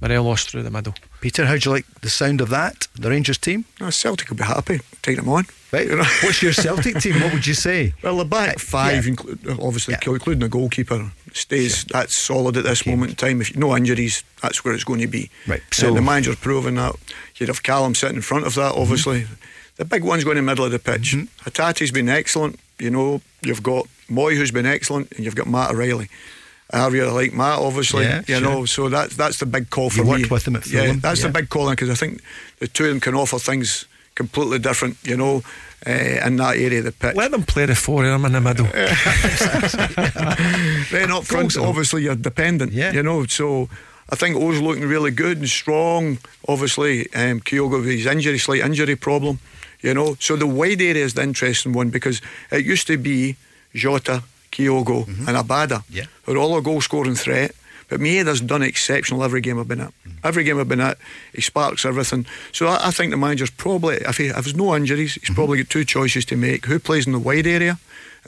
Morelos through the middle. Peter, how do you like the sound of that? The Rangers team? No, Celtic will be happy taking them on. Right. You know? <laughs> What's your Celtic team? What would you say? Well, the back five, yeah. inclu- obviously, Yeah. including the goalkeeper, stays. That's solid at this Okay. moment in time. If no injuries, that's where it's going to be. Right, So so- the manager's proven that. You'd have Callum sitting in front of that, Mm-hmm. The big one's going in the middle of the pitch. Hatate's been excellent. You know, you've got Mooy who's been excellent, and you've got Matt O'Riley. I really like Matt, obviously. Yeah, you sure. know, so that's that's the big call for You me. worked with him at Yeah, that's yeah. the big call because I think the two of them can offer things completely different. You know, uh, in that area of the pitch. Let them play the four of them in the middle. <laughs> <laughs> Then up front, Goals, obviously, you're dependent. Yeah. You know, so I think Oh's looking really good and strong. Obviously, um, Kyogo with his injury, slight injury problem. You know, so the wide area is the interesting one because it used to be Jota, Kyogo, and Abada, Mm-hmm. Yeah. who are all a goal scoring threat. But Maeda's done exceptional every game I've been at. Every game I've been at, he sparks everything. So I, I think the manager's probably, if, he, if there's no injuries, he's probably got two choices to make: who plays in the wide area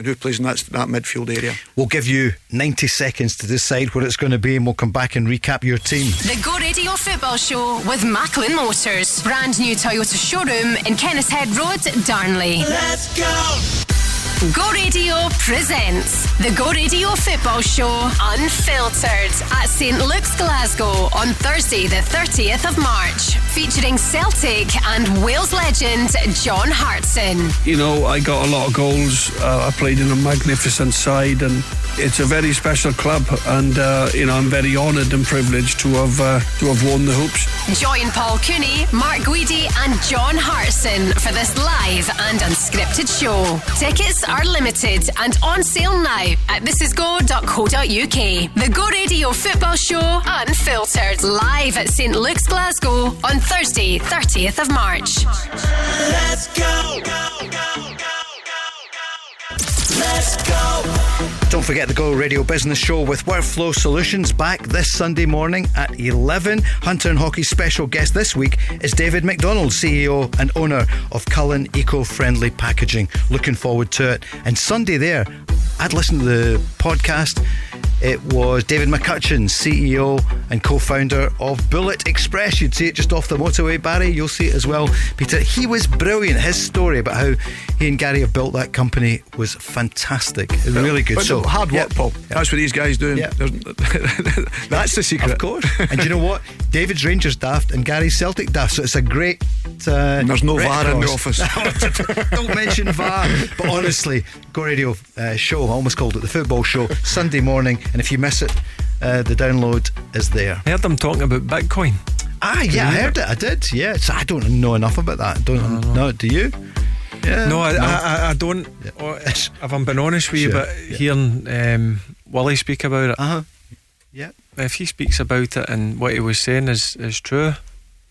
and who plays in that, that midfield area. We'll give you 90 seconds to decide what it's going to be, and we'll come back and recap your team. The Go Radio Football Show with Macklin Motors. Brand new Toyota showroom in Kennishead Road, Darnley. Let's go! Go Radio presents the Go Radio Football Show Unfiltered at St Luke's Glasgow on Thursday, the 30th of March, featuring Celtic and Wales legend John Hartson. You know, I got a lot of goals. Uh, I played in a magnificent side, and it's a very special club. And uh, you know, I'm very honoured and privileged to have uh, to have won the hoops. Join Paul Cooney, Mark Guidi, and John Hartson for this live and unscripted show. Tickets are limited and on sale now at thisisgo.co.uk. The Go Radio Football Show Unfiltered live at St Luke's Glasgow on Thursday, 30th of March. Let's go! Let's go! Don't forget the Go Radio Business Show with Workflow Solutions back this Sunday morning at 11. Hunter and Hockey's special guest this week is David McDonald, CEO and owner of Cullen Eco Friendly Packaging. Looking forward to it. And Sunday there, I'd listen to the podcast. It was David McCutcheon, CEO and co founder of Bullet Express. You'd see it just off the motorway, Barry. You'll see it as well, Peter. He was brilliant. His story about how he and Gary have built that company was fantastic. Really good. But so, hard work, yeah. Paul. That's what these guys doing. Yeah. <laughs> That's the secret. Of course. and do you know what? David's Rangers daft and Gary's Celtic daft. So it's a great. Uh, There's no Red VAR in the office. <laughs> Don't mention VAR. But honestly, Go Radio uh, show, I almost called it the football show, Sunday morning. And if you miss it, uh, the download is there. I heard them talking about Bitcoin. Ah, yeah, I heard it. I did. Yeah. So I don't know enough about that. Don't know. Do you? Yeah. No, I, I, I- I don't. oh, If I'm being honest with you, Sure, but yeah. hearing um, Willie speak about it, uh-huh. yeah. if he speaks about it and what he was saying is, is true,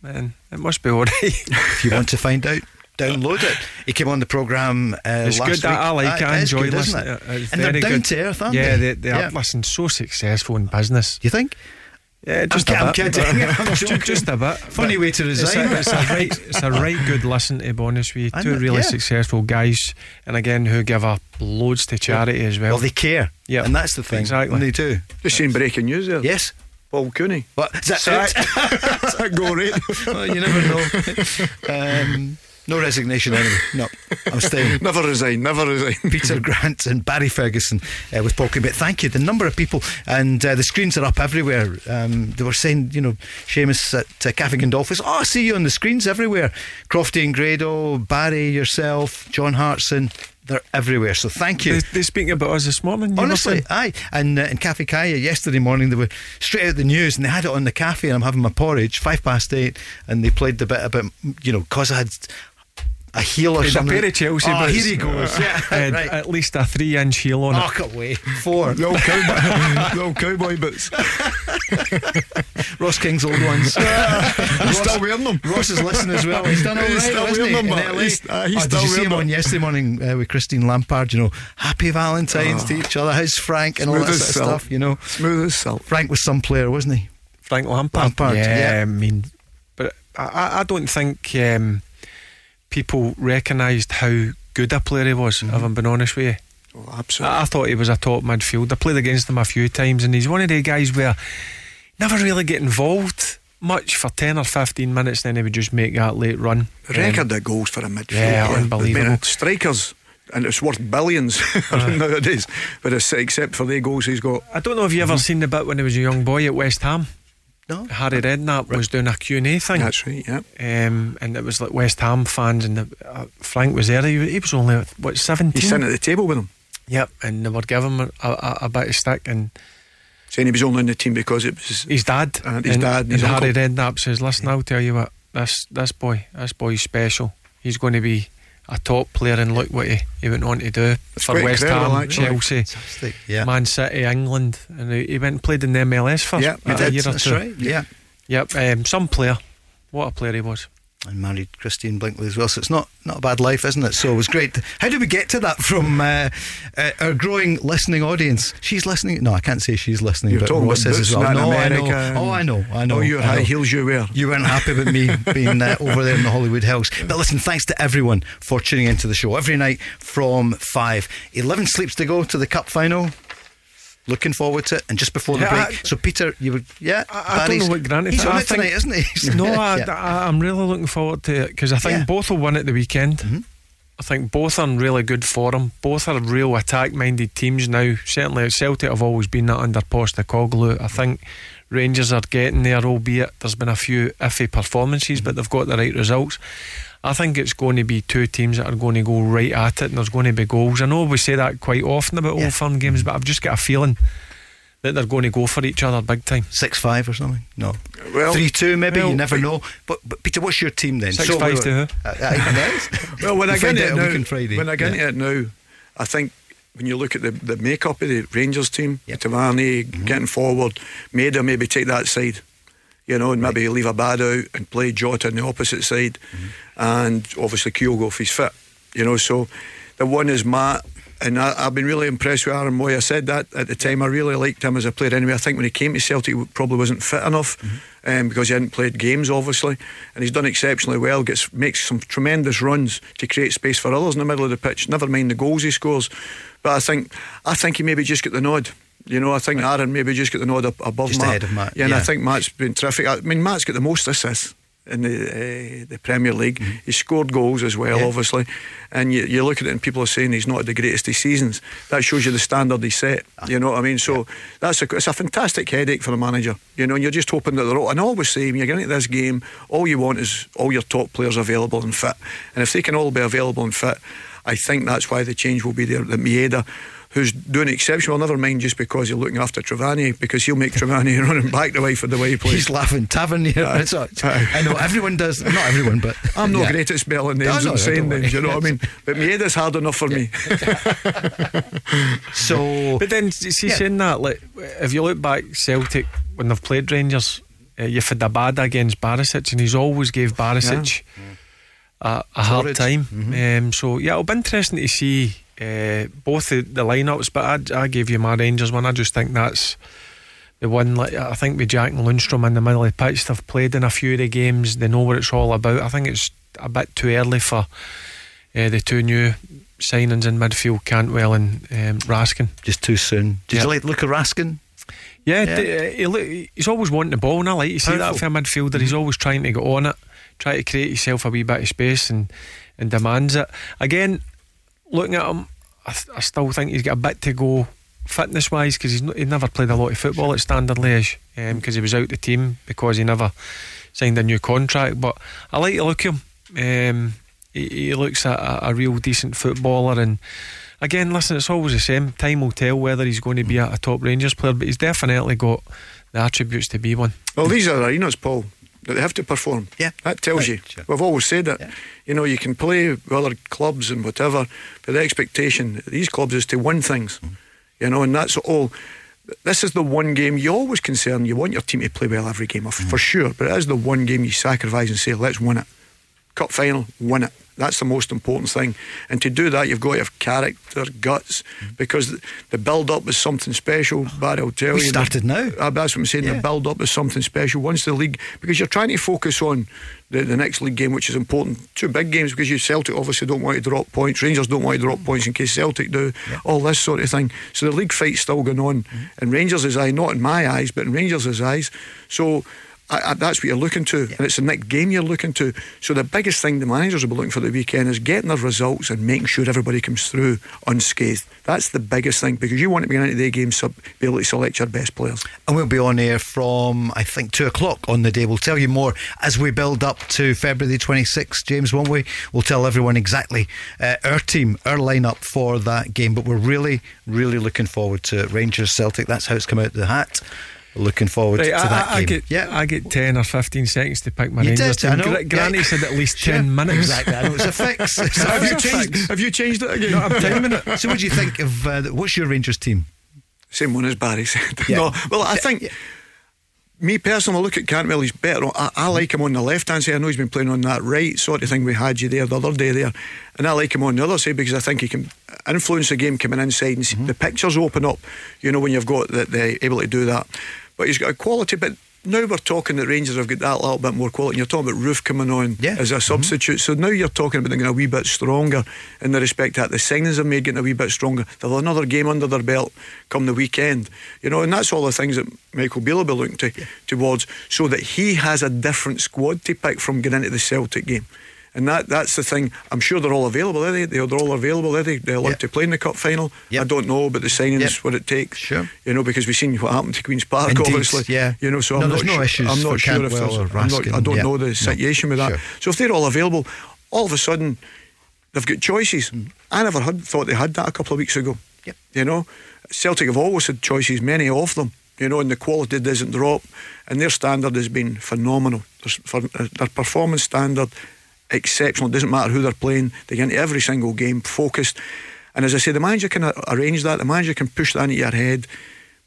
then it must be all <laughs> right. If you want to find out, download it. He came on the programme uh, it's last good. I, I week. like it. I enjoy good, listening. it? It's And they're very down good. to earth, aren't yeah, they? they, they are. Yeah. Listen, so successful in business. Do you think? Yeah, just I'm a bit. kidding. <laughs> <laughs> I'm Ju- just a bit. Funny But way to it's resign. a, it's a right, it's a right good listen. To be honest with you, two know, really yeah. successful guys, and again who give up loads to charity as well. Well, they care. Yeah. And that's the thing. Exactly. And they do. Just seen breaking news there. Yes. Paul Cooney. But is that Sacked. it? <laughs> Go right. well, you never know. Um, no resignation anyway. No, I'm staying. <laughs> Never resign. Never resign. <laughs> Peter Grant and Barry Ferguson uh, with Paul But Thank you. The number of people and uh, the screens are up everywhere. Um, they were saying, you know, Seamus at uh, Cafe Gandolfus, oh, I see you on the screens everywhere. Crofty and Grado, Barry, yourself, John Hartson. They're everywhere. So thank you. They, they speaking about us this morning. Honestly, saying? aye. And uh, in Cafe Kaya yesterday morning, they were straight out the news and they had it on the cafe. And I'm having my porridge, five past eight, and they played the bit about, you know, because I had a heel or He's a something. pair of Chelsea oh, boots. here he <laughs> goes. Yeah, <laughs> Had right. At least a three-inch heel on Oh, it. cut away. Four. The old cowboy, the old cowboy boots. <laughs> Ross King's old ones. He's still wearing them. Ross is listening as well. He's done all right, He's still hasn't he, wearing them, in but LA? he's- uh, he's oh, still did you see wearing him on yesterday morning uh, with Christine Lampard? You know, happy Valentine's to each other. How's Frank and all that sort of stuff? You know, Smooth as silk. Frank was some player, wasn't he? Frank Lampard. Lampard, yeah, yeah. I mean, but I- I, I don't think um, people recognised how good a player he was. Mm-hmm. If I'm being honest with you, Oh, absolutely. I, I thought he was a top midfielder. I played against him a few times, and he's one of the guys where never really get involved much for ten or fifteen minutes. Then he would just make that late run. Record of goals for a midfield. yeah, unbelievable. I mean, strikers, and it's worth billions <laughs> nowadays. But it's, except for the goals he's got. I don't know if you ever seen the bit when he was a young boy at West Ham. No. Harry Redknapp was doing a Q&A thing. That's right, yeah. Um, and it was like West Ham fans, and the, uh, Frank was there. He, he was only what seventeen. He's sitting at the table with them, Yep, and they were giving him a, a, a bit of stick, and saying he was only in the team because it was. his dad, And his and, dad and his and Harry. Redknapp says, "Listen, I'll tell you what, this this boy, this boy's special. He's going to be a top player, and look what he, he went on to do for West Ham, actually. Chelsea, Yeah. Man City, England, and he, he went and played in the MLS for Yeah, a did, year or that's two. right. Yeah. Yep, um, some player. What a player he was. And married Christine Bleakley as well. So it's not not a bad life, isn't it? So it was great. How did we get to that from uh, uh, our growing listening audience? She's listening. No, I can't say she's listening. You're but talking Ross about as well. No, in I know. America Oh, I know. I know. Oh, your high heels you wear. You weren't happy with me <laughs> being uh, over there in the Hollywood Hills. But listen, thanks to everyone for tuning into the show every night from five. Eleven sleeps to go to the cup final. Looking forward to it, and just before the break. I- so Peter, you were yeah. I, I don't know what granted. He's on I it think- tonight, isn't he? <laughs> no, I, Yeah. I, I'm really looking forward to it because I think Yeah. Mm-hmm. both will win at the weekend. I think both are in really good form. Both are real attack-minded teams now. Certainly, Celtic have always been that under Postecoglou. I think Rangers are getting there, albeit there's been a few iffy performances, but they've got the right results. I think it's going to be two teams that are going to go right at it, and there's going to be goals. I know we say that quite often about Yeah. Old Firm games, but I've just got a feeling that they're going to go for each other big time. Six five or something? No. Well, Three two maybe. well, you never know. But, but Peter, what's your team then? Six five to who? Uh, uh, <laughs> Well, when I get into it a now, week on Friday. when I get Yeah. it now, I think when you look at the, the makeup of the Rangers team, Yep. Tavarni Mm-hmm. getting forward, Maeda maybe take that side, you know, and maybe leave Abada out and play Jota on the opposite side, Mm-hmm. and obviously Kyogo if he's fit, you know. So the one is Matt. And I, I've been really impressed with Aaron Mooy. I said that at the time. I really liked him as a player anyway. I think when he came to Celtic, he probably wasn't fit enough um, because he hadn't played games, obviously. And he's done exceptionally well. Gets makes some tremendous runs to create space for others in the middle of the pitch. Never mind the goals he scores. But I think I think he maybe just got the nod. You know, I think Aaron maybe just got the nod above Just Matt. ahead of Matt, Yeah, and I think Matt's been terrific. I mean, Matt's got the most assists in the uh, the Premier League. He's scored goals as well, Mm-hmm. Yeah. obviously. And you, you look at it, and people are saying he's not at the greatest of seasons. That shows you the standard he set. Ah. You know what I mean? So that's a it's a fantastic headache for the manager. You know, and you're just hoping that they're all. And I always say when you're getting into this game, all you want is all your top players available and fit. And if they can all be available and fit, I think that's why the change will be there. That Maeda. Who's doing exceptional? Never mind just because you're looking after Travani, because he'll make Travani <laughs> running back the way for the way he plays. He's laughing. Tavernier. Aye. It's all- I know everyone does. Not everyone, but <laughs> I'm not yeah. great at spelling names no, and saying don't names, you know what I mean? But Mieda's hard enough for me. <laughs> So But then, see, Yeah. saying that, like, if you look back, Celtic when they've played Rangers, uh, you've had the bad against Barisic, and he's always gave Barisic a, a hard time. Mm-hmm. Um, so yeah, it'll be interesting to see uh, both the, the lineups. But I, I gave you my Rangers one. I just think that's the one. Like I think with Jack and Lundstram in the middle of the pitch, they've played in a few of the games. They know what it's all about. I think it's a bit too early for uh, the two new signings in midfield, Cantwell and um, Raskin. just too soon. Did Yeah. you like look of Raskin? Yeah, Yeah. d- uh, he look, he's always wanting the ball, and I like to see that for a midfielder. He's always trying to get on it, try to create himself a wee bit of space, and and demands it. Again, looking at him, I, th- I still think he's got a bit to go fitness wise because he's, n- he never played a lot of football at Standard Liège because he was out the team because he never signed a new contract. But I like the look of him. Um, he, he looks a, a, a real decent footballer and. Again, listen, it's always the same. Time will tell whether he's going to be a, a top Rangers player, but he's definitely got the attributes to be one. Well, these are arenas, Paul, they have to perform. Yeah. That tells Right, you. sure. We've always said that. Yeah. You know, you can play with other clubs and whatever, but the expectation of these clubs is to win things. Mm. You know, and that's all. This is the one game you always concern. You want your team to play well every game, of- Mm. for sure, but it is the one game you sacrifice and say, let's win it. Cup final, win it. That's the most important thing. And to do that, you've got to have character, guts, because the- build up is something special. Barry will tell We you. started now. Uh, that's what I'm saying. Yeah. The build up is something special. Once the league, because you're trying to focus on the, the next league game, which is important. Two big games because you Celtic obviously don't want to drop points. Rangers don't want to drop points in case Celtic do. All this sort of thing. So the league fight's still going on. Mm-hmm. In Rangers' eye, not in my eyes, but in Rangers' eyes. So. I, I, that's what you're looking to, and it's the next game you're looking to. So the biggest thing the managers will be looking for the weekend is getting their results and making sure everybody comes through unscathed. That's the biggest thing because you want to be into the game, sub, be able to select your best players. And we'll be on air from, I think, two o'clock on the day. We'll tell you more as we build up to February the 26th, James, won't we? We'll tell everyone exactly uh, our team, our lineup for that game. But we're really, really looking forward to it. Rangers Celtic. That's how it's come out of the hat. Looking forward Right, to I, that I, I game. get yeah. I get ten or fifteen seconds to pick my You Rangers did, I team. know. Granny Yeah. said at least Sure. ten minutes. Exactly. I know it's a fix. <laughs> It's have, you fix. changed, have you changed it again? No, I'm timing it. So, what do you think of uh, what's your Rangers team? Same one as Barry said. <laughs> Yeah. No, well, I think me personally, I look at Cantwell. He's better. I, I like him on the left hand side. I know he's been playing on that right sort of thing. We had you there the other day there, and I like him on the other side because I think he can influence the game coming inside and see the pictures open up. You know when you've got the, the able to do that. But he's got a quality. But now we're talking that Rangers have got that little bit more quality. And you're talking about Roofe coming on as a mm-hmm. substitute. So now you're talking about them getting a wee bit stronger in the respect that the signings have made getting a wee bit stronger. They'll have another game under their belt come the weekend. You know, and that's all the things that Michael Beale will be looking to, towards so that he has a different squad to pick from getting into the Celtic game. And that, that's the thing. I'm sure they're all available, are they? They're all available, are they? They're allowed to play in the cup final. I don't know about the signings, what it takes. Sure. You know, because we've seen what happened to Queen's Park, Indeed, obviously. yeah. You know, so No, I'm not no sure, issues I'm not sure if there's. not, I don't yeah. know the No, situation with that. sure. So if they're all available, all of a sudden they've got choices. Mm. I never had thought they had that a couple of weeks ago. Yep. You know, Celtic have always had choices, many of them. You know, and the quality doesn't drop, and their standard has been phenomenal. For, uh, their performance standard exceptional. It doesn't matter who they're playing; they get into every single game focused. And as I say, the manager can arrange that. The manager can push that into your head,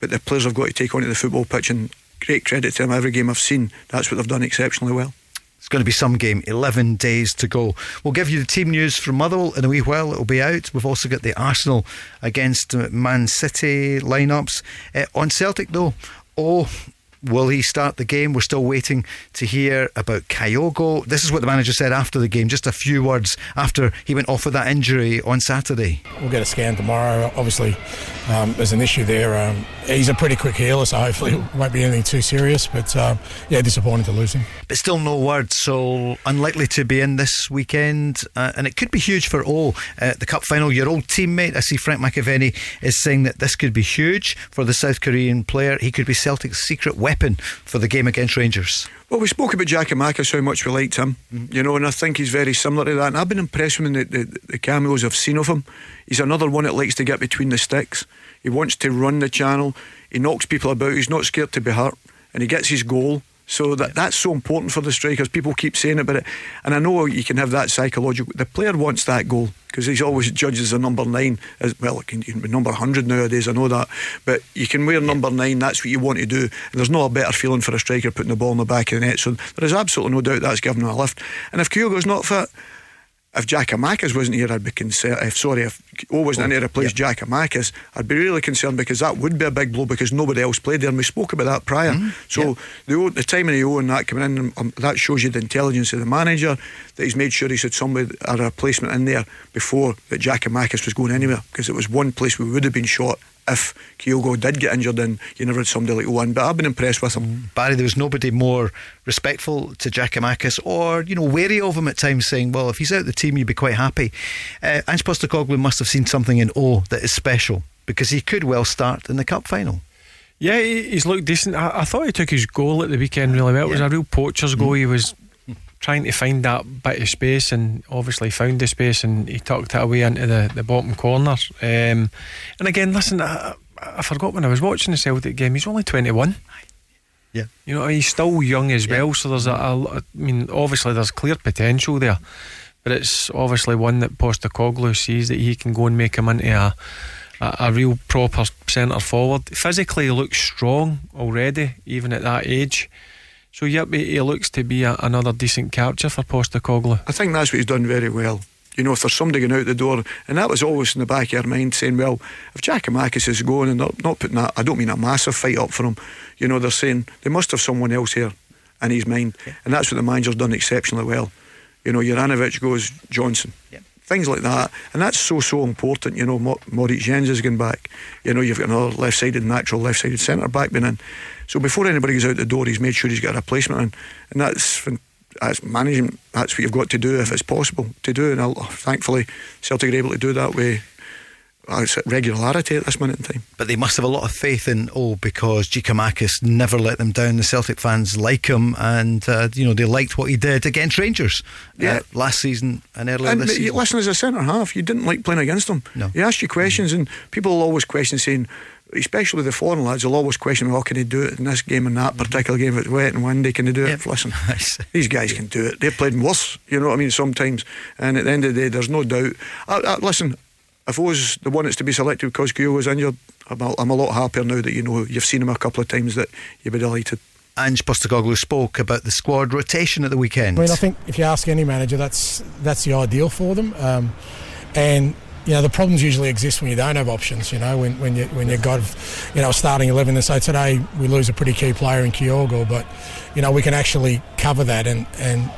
but the players have got to take onto the football pitch. And great credit to them. Every game I've seen, that's what they've done exceptionally well. It's going to be some game. 11 days to go. We'll give you the team news from Motherwell in a wee while. It'll be out. We've also got the Arsenal against Man City lineups. Uh, on Celtic, though, oh, will he start the game? We're still waiting to hear about Kyogo. This is what the manager said after the game, just a few words after he went off with that injury on Saturday. We'll get a scan tomorrow. Obviously, um, there's an issue there. Um, he's a pretty quick healer, so hopefully it won't be anything too serious. But um, yeah, disappointing to lose him. But still no word, so unlikely to be in this weekend. Uh, and it could be huge for O. Uh, the cup final, your old teammate, I see Frank McAvenny is saying that this could be huge for the South Korean player. He could be Celtic's secret weapon for the game against Rangers. Well, we spoke about Jack Giakoumakis, how much we liked him, you know, and I think he's very similar to that. And I've been impressed with the, the, the cameos I've seen of him. He's another one that likes to get between the sticks. He wants to run the channel. He knocks people about. He's not scared to be hurt, and he gets his goal. So that that's so important for the strikers. People keep saying about it, and I know you can have that psychological. The player wants that goal because he's always judged as a number nine. As well, it can, be number hundred nowadays. I know that, but you can wear number nine. That's what you want to do. And there's no a better feeling for a striker putting the ball in the back of the net. So there is absolutely no doubt that's given him a lift. And if Kyogo's not fit. If Giakoumakis wasn't here, I'd be concerned. If sorry, if O wasn't in here to replace Giakoumakis, I'd be really concerned because that would be a big blow because nobody else played there. And we spoke about that prior. So the O- the timing of the O and that coming in, um, that shows you the intelligence of the manager that he's made sure he's had somebody a replacement in there before that Giakoumakis was going anywhere because it was one place we would have been shot if Kyogo did get injured then you never had somebody like Owen. But I've been impressed with him. Barry, there was nobody more respectful to Giakoumakis or, you know, wary of him at times, saying, well, if he's out of the team, you'd be quite happy. Uh, Ange Postecoglou must have seen something in O that is special because he could well start in the cup final. Yeah, he's looked decent. I, I thought he took his goal at the weekend really well. It was a real poacher's goal. He was trying to find that bit of space and obviously found the space and he tucked it away into the, the bottom corner. Um, and again, listen, I, I forgot when I was watching the Celtic game, he's only 21. Yeah. You know, he's still young as well, so there's a, a, I mean, obviously there's clear potential there, but it's obviously one that Postecoglou sees that he can go and make him into a, a, a real proper centre forward. Physically, he looks strong already, even at that age. So, yep, he, he looks to be a, another decent capture for Postecoglou. I think that's what he's done very well. You know, if there's somebody going out the door, and that was always in the back of your mind saying, well, if Giakoumakis is going and not, not putting that, I don't mean a massive fight up for him, you know, they're saying they must have someone else here in his mind. And that's what the manager's done exceptionally well. You know, Juranovic goes Johnston. Things like that. And that's so, so important. You know, Moritz Jenz is going back. You know, you've got another left sided, natural left sided centre back being in. So before anybody goes out the door, he's made sure he's got a replacement in. And that's that's management. That's what you've got to do if it's possible to do. And I'll, thankfully, Celtic are able to do that with uh, it's regularity at this minute in time. But they must have a lot of faith in O because Giakoumakis never let them down. The Celtic fans like him, and uh, you know they liked what he did against Rangers Yeah. uh, last season and earlier And this season. listen, as a centre half, you didn't like playing against them. No. You asked you questions, and people will always question saying, especially the foreign lads, will always question, well, can he do it in this game and that particular game? If it's wet and windy, can he do it? Listen, <laughs> these guys can do it. They've played worse, you know what I mean, sometimes. And at the end of the day, there's no doubt. I, I, listen, if I was the one that's to be selected because Kyo was injured, I'm a, I'm a lot happier now that you know you've seen him a couple of times that you'd be delighted. Ange Postecoglou spoke about the squad rotation at the weekend. I mean, I think if you ask any manager, that's that's the ideal for them. Um, and you know, the problems usually exist when you don't have options. You know, when, when you when you got you know starting eleven. And so today we lose a pretty key player in Kyogo, but you know we can actually cover that. And and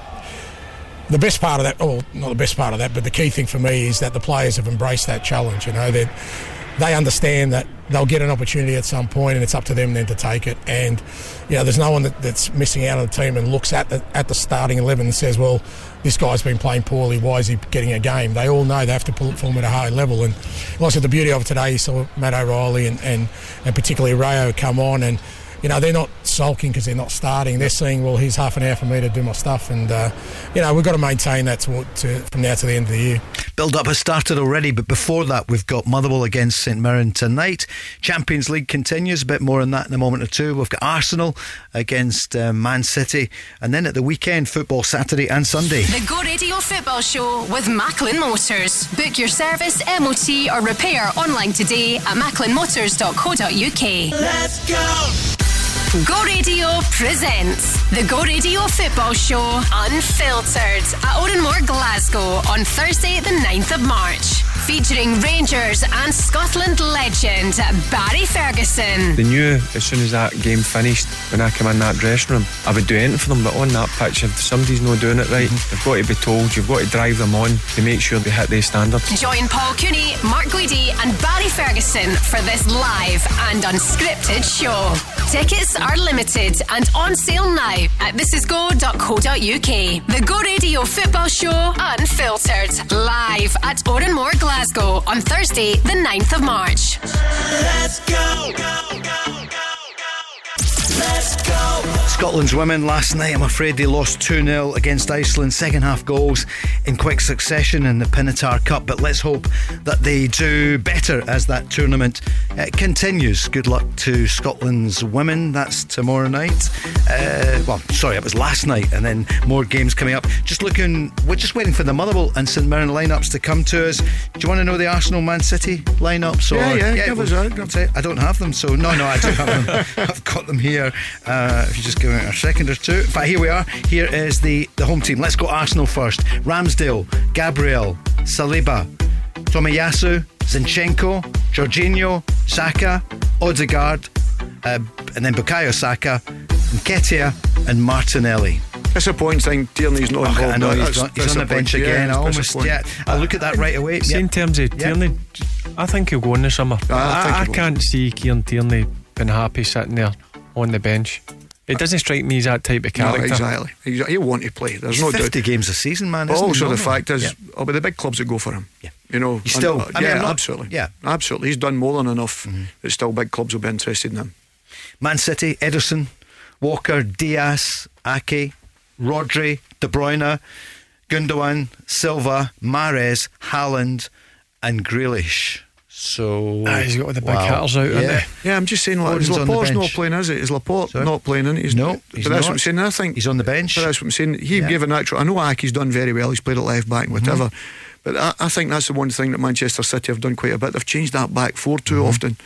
the best part of that, or not the best part of that, but the key thing for me is that the players have embraced that challenge. You know, that they understand that they'll get an opportunity at some point, and it's up to them then to take it. And you know, there's no one that, that's missing out on the team and looks at the at the starting eleven and says, "Well, this guy's been playing poorly. Why is he getting a game?" They all know they have to pull it for at a high level. And like I said, the beauty of it today, you saw Matt O'Riley and and, and particularly Reo come on and. You know, they're not sulking because they're not starting. They're saying, well, here's half an hour for me to do my stuff. And, uh, you know, we've got to maintain that to, to, from now to the end of the year. Build up has started already, but before that, we've got Motherwell against St Mirren tonight. Champions League continues, a bit more on that in a moment or two. We've got Arsenal against uh, Man City, and then at the weekend, football Saturday and Sunday. The Go Radio Football Show with Macklin Motors. Book your service, MOT, or repair online today at macklinmotors.co.uk. Let's go. Go Radio presents the Go Radio Football Show Unfiltered at Oran Mor, Glasgow on Thursday, the 9th of March. Featuring Rangers and Scotland legend Barry Ferguson. They knew as soon as that game finished, when I came in that dressing room, I would do anything for them. But on that pitch, if somebody's not doing it right, mm-hmm. they've got to be told. You've got to drive them on to make sure they hit their standards. Join Paul Cooney, Mark Guidi, and Barry Ferguson for this live and unscripted show. Tickets are limited and on sale now at thisisgo.co.uk. The Go Radio Football Show Unfiltered, live at Oran Mor, Glasgow on Thursday, the 9th of March. Let's go. Let's go. Scotland's women last night, I'm afraid they lost 2 0 against Iceland. Second half goals in quick succession in the Pinatar Cup, but let's hope that they do better as that tournament uh, continues. Good luck to Scotland's women. That's tomorrow night. Uh, well, sorry, it was last night, and then more games coming up. Just looking, we're just waiting for the Motherwell and St Mirren lineups to come to us. Do you want to know the Arsenal Man City lineups? Or, Yeah, yeah, give us well, that. I don't have them, so no, no, I do have them. <laughs> I've got them here. Uh, if you just give me a second or two. In fact, here we are. Here is the, the home team. Let's go Arsenal first. Ramsdale, Gabriel, Saliba, Tomiyasu, Zinchenko, Jorginho, Saka, Odegaard, uh, and then Bukayo Saka, Nketiah, and Martinelli. Disappointing thing, Tierney's not involved. I know he's, that's not, he's on the bench disappointing. again. Yeah, I it's almost, yeah. I look at that right away. See, Yep. in terms of Yep. Tierney, I think he'll go in the summer. I think I, I can't see Kieran Tierney being happy sitting there on the bench. It doesn't strike me as that type of No, character. exactly. Exactly. He'll want to play. There's He's no doubt. 50 games a season, man. But isn't also the fact is, Yeah. oh, but the big clubs that go for him. Yeah. You know, He's still- and, uh, I mean, yeah, not- absolutely. yeah. absolutely. He's done more than enough. That still big clubs will be interested in him. Man City, Ederson, Walker, Dias, Ake, Rodri, De Bruyne, Gundogan, Silva, Mahrez, Haaland, and Grealish. So Ah, he's got all the big wow. hitters out, yeah. haven't they? Yeah, I'm just saying, like, is Foden's Laporte's not playing, is it? Is Laporte Sorry? not playing? In? He's, No, but he's that's not. what I'm saying. I think He's on the bench. But that's what I'm saying. He Yeah. gave a natural. I know Ake's done very well. He's played at left back, Mm-hmm. whatever. But I, I think that's the one thing that Manchester City have done quite a bit. They've changed that back four too Mm-hmm. often,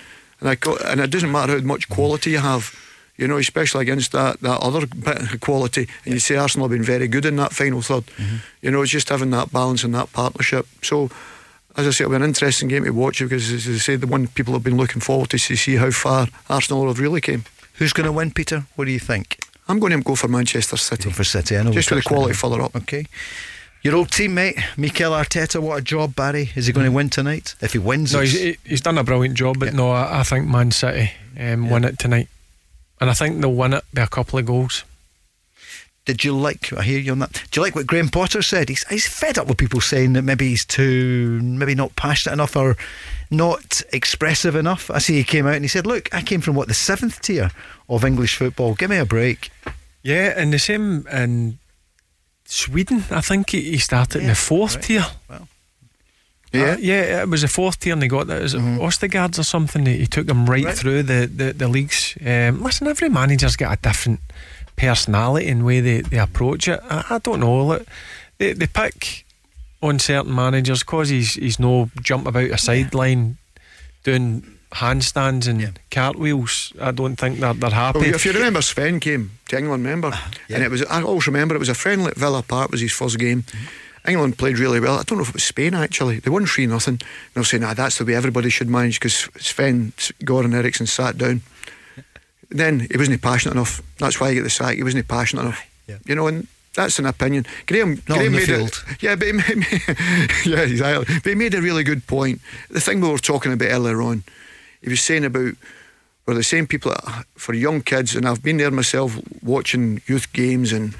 and I co- and it doesn't matter how much quality you have. You know, especially against that, that other bit of quality. And you say Arsenal have been very good in that final 3rd Mm-hmm. You know, it's just having that balance and that partnership. So, as I say, it'll be an interesting game to watch because, as I say, the one people have been looking forward to see, see how far Arsenal have really came. Who's going to win, Peter? What do you think? I'm going to go for Manchester City. Go for City. I know Just we with the quality it. further up. Okay. Your old teammate, Mikel Arteta, what a job, Barry. Is he going to win tonight? If he wins, No, he's, he's done a brilliant job, but Yeah. no, I, I think Man City um, win it tonight. And I think they'll win it by a couple of goals. Did you like? I hear you on that. Do you like what Graham Potter said? He's he's fed up with people saying that maybe he's too, maybe not passionate enough or not expressive enough. I see he came out and he said, "Look, I came from what the seventh tier of English football. Give me a break." Yeah, and the same in Sweden. I think he, he started in the fourth right. tier. Well. Yeah. Uh, yeah, it was the fourth tier, and they got that. Is it Östersunds or something? He, he took them right, Right. through the, the, the leagues. Um, listen, every manager's got a different personality and way they, they approach it. I, I don't know. Look, they, they pick on certain managers because he's he's no jump about a sideline doing handstands and cartwheels. I don't think they're, they're happy. Well, if you remember, Sven came to England, remember? Ah, And it was, I always remember, it was a friendly at Villa Park, was his first game. England played really well. I don't know if it was Spain actually. They won 3 nothing. And I was saying, ah, that's the way everybody should manage because Sven Goran Eriksson sat down. Then he wasn't passionate enough. That's why he got the sack. He wasn't passionate enough. Yeah. You know, and that's an opinion. Graham, Not Graham made field. it. Yeah, but he <laughs> made, yeah, exactly. But he made a really good point. The thing we were talking about earlier on, he was saying about we're the same people that, for young kids, and I've been there myself watching youth games and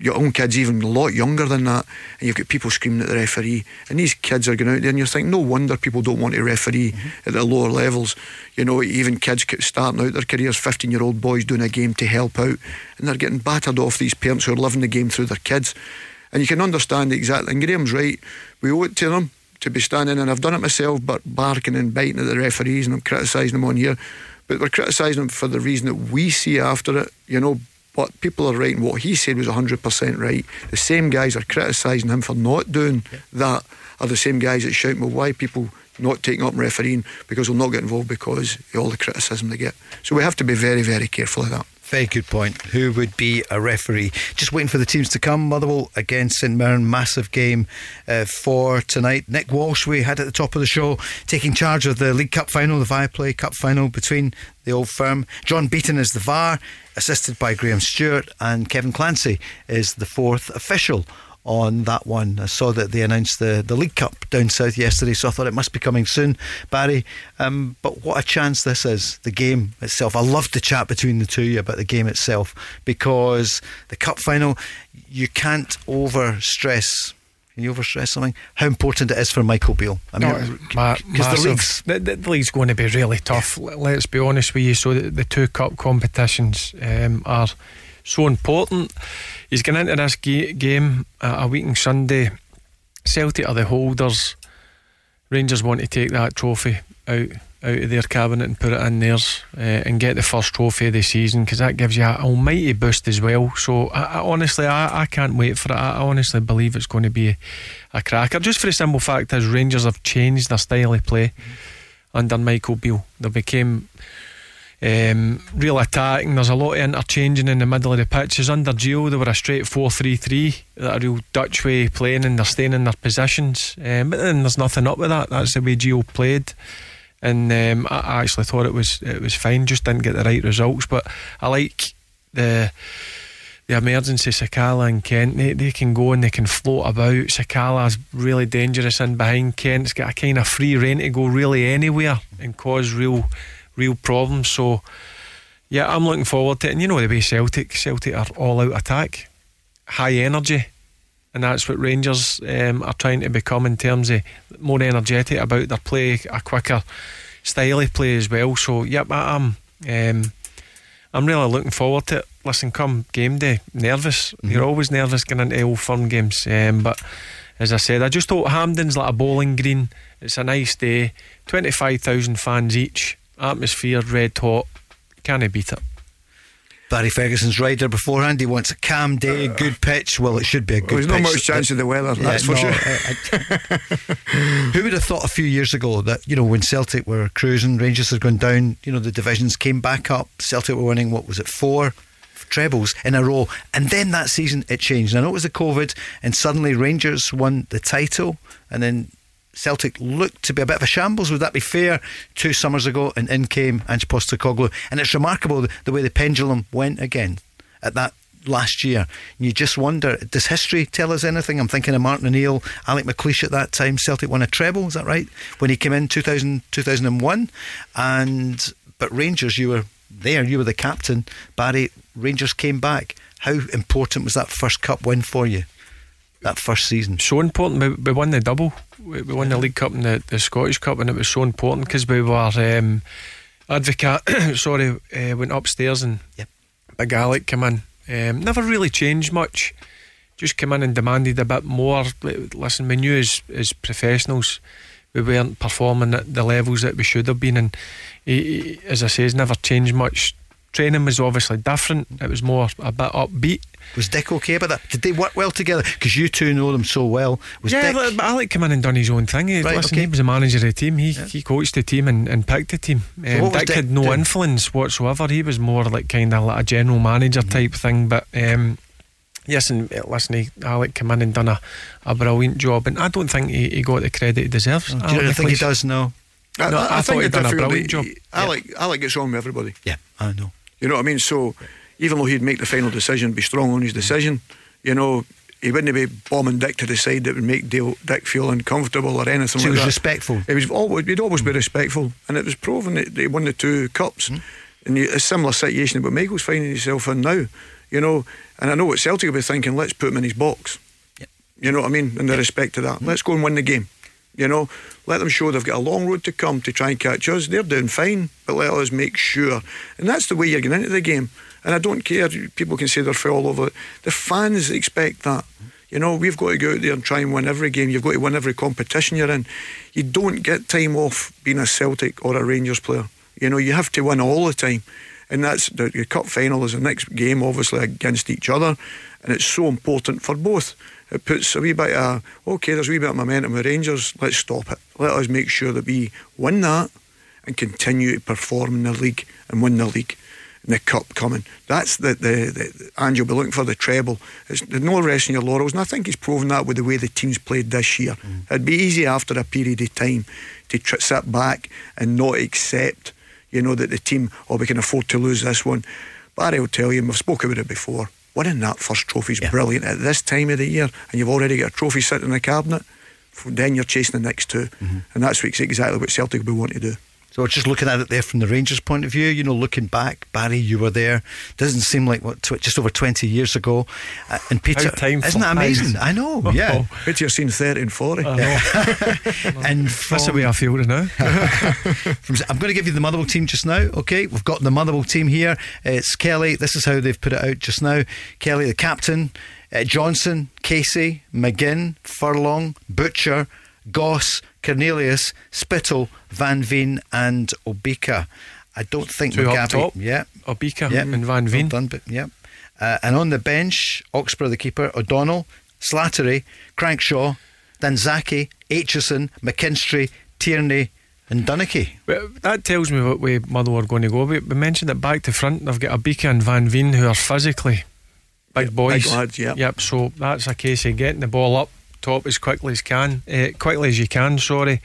young kids even a lot younger than that, and you've got people screaming at the referee, and these kids are going out there, and you're thinking, no wonder people don't want to referee mm-hmm. at the lower levels. You know, even kids starting out their careers, 15 year old boys doing a game to help out, and they're getting battered off these parents who are living the game through their kids. And you can understand exactly, and Graham's right, we owe it to them to be standing, and I've done it myself, but barking and biting at the referees, and I'm criticising them on here. But we're criticising him for the reason that we see after it, you know. But people are right, and what he said was 100% right. The same guys are criticising him for not doing that are the same guys that shout, well, why people not taking up refereeing because they'll not get involved because of all the criticism they get. So we have to be very, very careful of that. Very good point. Who would be a referee? Just waiting for the teams to come. Motherwell against St Mirren, massive game uh, for tonight. Nick Walsh, we had at the top of the show, taking charge of the League Cup final, the Viaplay Cup final between the old firm. John Beaton is the VAR, assisted by Graham Stewart, and Kevin Clancy is the fourth official on that one. I saw that they announced the, the League Cup down south yesterday, so I thought it must be coming soon, Barry. Um, but what a chance this is, the game itself. I loved the chat between the two of you about the game itself because the Cup final, you can't over stress. Can you over stress something? How important it is for Michael Beale. I No, mean, because the massive. league's the, the, the league's going to be really tough. Let's be honest with you. So the, the two cup competitions um, are so important. He's going into this ga- game uh, a week on Sunday. Celtic are the holders. Rangers want to take that trophy out out of their cabinet and put it in theirs uh, and get the first trophy of the season because that gives you an almighty boost as well. So I, I honestly, I, I can't wait for it. I, I honestly believe it's going to be a cracker. Just for the simple fact is Rangers have changed their style of play under Michael Beale. They became um, real attacking. There's a lot of interchanging in the middle of the pitches. Under Gio, they were a straight 4 3 3, a real Dutch way playing, and they're staying in their positions. Um, but then there's nothing up with that. That's the way Gio played. And um, I, actually thought it was it was fine, just didn't get the right results. But I like the the emergency Sakala and Kent. They, they can go and they can float about. Sakala's really dangerous in behind. Kent's got a kind of free reign to go really anywhere and cause real real problems. So yeah, I'm looking forward to it. And you know the way Celtic Celtic are all out attack, high energy. And that's what Rangers um, are trying to become in terms of more energetic about their play, a quicker style of play as well. So, yep, I am. Um, I'm really looking forward to it. Listen, come game day, nervous. You're always nervous going into old firm games. Um, but as I said, I just thought Hampden's like a bowling green. It's a nice day. 25,000 fans each. Atmosphere red hot. Can't beat it. Barry Ferguson's rider beforehand. He wants a calm day, good pitch. Well, it should be a good Well, there's not pitch. much chance of the weather, Yeah, that's for no, sure. I- I- <laughs> who would have thought a few years ago that you know when Celtic were cruising, Rangers had gone down. You know the divisions came back up. Celtic were winning. What was it? Four trebles in a row, and then that season it changed. I know it was the COVID, and suddenly Rangers won the title, and then Celtic looked to be a bit of a shambles. Would that be fair? Two summers ago, and in came Ange Postecoglou, and it's remarkable the, way the pendulum went again at that last year. You just wonder, does history tell us anything? I'm thinking of Martin O'Neill, Alec McLeish at that time. Celtic won a treble, is that right? When he came in 2000, 2001, and but Rangers, you were there, you were the captain. Barry, Rangers came back. How important was that first cup win for you? That first season. so important. We, we won the double. We, we won the League Cup and the, the Scottish Cup, and it was so important because we were um, advocate. <coughs> sorry, uh, went upstairs and Yep. Big Alec came in. Um, never really changed much. Just came in and demanded a bit more. Listen, we knew as as professionals we weren't performing at the levels that we should have been, and he, he, as I say, has never changed much. training was obviously different. It was more a bit upbeat. Was Dick okay about that? Did they work well together? Because you two know them so well. Was yeah, Dick? but but Alec came in and done his own thing. He, Right, listen, okay. he was the manager of the team. He he coached the team and, and picked the team. So Um, what Dick Dick had no doing? influence whatsoever. He was more like kind of like a general manager Mm-hmm. type thing. But um, yes, and uh, listen, he, Alec came in and done a, a brilliant job, and I don't think he, he got the credit he deserves. Do you Alec think he does? No. I, No, I, I I thought think he'd the done a difficulty- brilliant job. Alec, Alec gets on with everybody. Yeah, I know. You know what I mean? So even though he'd make the final decision, be strong on his decision, you know, he wouldn't be bombing Dick to the side that would make Dale, Dick feel uncomfortable or anything So like he was that. respectful. He was always, he'd always be respectful, and it was proven that he won the two cups. Hmm. And a similar situation that Michael's finding himself in now, you know. And I know what Celtic will be thinking. Let's put him in his box. Yep. You know what I mean? In the respect to that, Hmm. let's go and win the game. You know, let them show they've got a long road to come to try and catch us. They're doing fine, but let us make sure. And that's the way you're getting into the game. And I don't care. People can say they're all over it. The fans expect that. You know, we've got to go out there and try and win every game. You've got to win every competition you're in. You don't get time off being a Celtic or a Rangers player. You know, you have to win all the time. And that's the, the cup final is the next game, obviously, against each other. And it's so important for both. It puts a wee bit of, okay, there's a wee bit of momentum with Rangers. Let's stop it. Let us make sure that we win that and continue to perform in the league and win the league the cup coming. That's the, the, the and you'll be looking for the treble. It's there's no resting your laurels, and I think he's proven that with the way the team's played this year. Mm. It'd be easy after a period of time to tr- sit back and not accept, you know, that the team, oh, we can afford to lose this one. Barry will tell you, and we've spoken about it before, winning that first trophy is brilliant at this time of the year, and you've already got a trophy sitting in the cabinet. Then you're chasing the next 2 mm-hmm. and that's exactly what Celtic will wanting to do. So just looking at it there from the Rangers' point of view. You know, looking back, Barry, you were there. Doesn't seem like what tw- just over twenty years ago. Uh, and Peter, How time isn't that flies. amazing? I know. <laughs> Yeah. Wait till you're seeing 30 and 40. <laughs> and That's the from, way I feel now. <laughs> from, I'm going to give you the Motherwell team just now. Okay, we've got the Motherwell team here. It's Kelly. This is how they've put it out just now. Kelly, the captain. Uh, Johnston, Casey, McGinn, Furlong, Butcher, Goss, Cornelius, Spittal, Van Veen, and Obika. I don't think Two up Mugabi. top. Yeah, Obika yeah, and Van well Veen. done, but yeah. Uh, and on the bench, Oxborough the keeper, O'Donnell, Slattery, Crankshaw, Danzaki, Aitchison, McKinstry, Tierney, and Dunnicky. But that tells me what way Motherwell are going to go. We, we mentioned it back to front. They've got Obika and Van Veen who are physically big boys. big lads, yep. Yep. So that's a case of getting the ball up top as quickly as can, uh, quickly as you can. Sorry,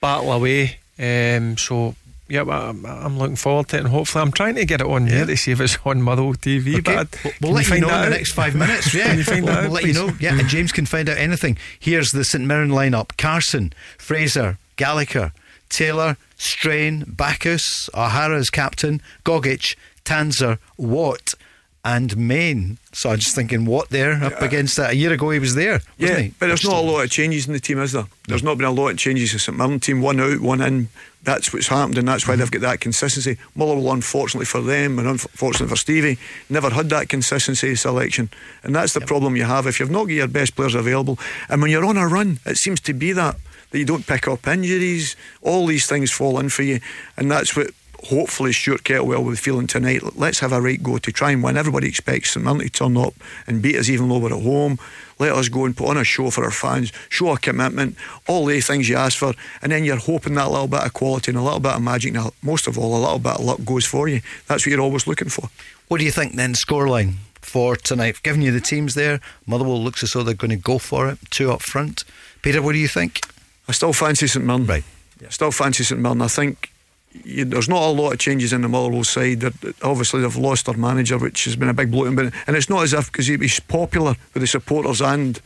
battle away. Um, so. Yep, I'm, I'm looking forward to it, and hopefully, I'm trying to get it on there to see if it's on Motherwell TV. Okay, But we'll, can we'll let you find know in the next five minutes. <laughs> Yeah, Can you find we'll, that we'll let you know. Yeah, and James can find out anything. Here's the St Mirren lineup: Carson, Fraser, Gallagher, Taylor, Strain, Baccus, O'Hara's captain, Gogic, Tanser, Watt, and Main. So I'm just thinking, what there up against that? A year ago he was there, wasn't Yeah, he? but there's not a lot of changes in the team, is there? There's not been a lot of changes in St Mirren team. One out, one in. That's what's happened, and that's why they've mm-hmm. got that consistency. Motherwell, unfortunately for them, and unfortunately for Stevie, never had that consistency selection, and that's the problem you have if you've not got your best players available. And when you're on a run, it seems to be that that you don't pick up injuries. All these things fall in for you, and that's what. Hopefully, Stuart Kettlewell will be feeling tonight. Let's have a right go to try and win. Everybody expects St Mirren to turn up and beat us even though we're at home. Let us go and put on a show for our fans, show a commitment, all the things you ask for, and then you're hoping that little bit of quality and a little bit of magic, and most of all, a little bit of luck goes for you. That's what you're always looking for. What do you think then? Scoreline for tonight. Giving you the teams there. Motherwell looks as though they're going to go for it. Two up front. Peter, what do you think? I still fancy St Mirren. Right. Still fancy St Mirren. I think you, there's not a lot of changes in the Motherwell side. They're- obviously, they've lost their manager, which has been a big blow. And it's not as if because he was popular with the supporters and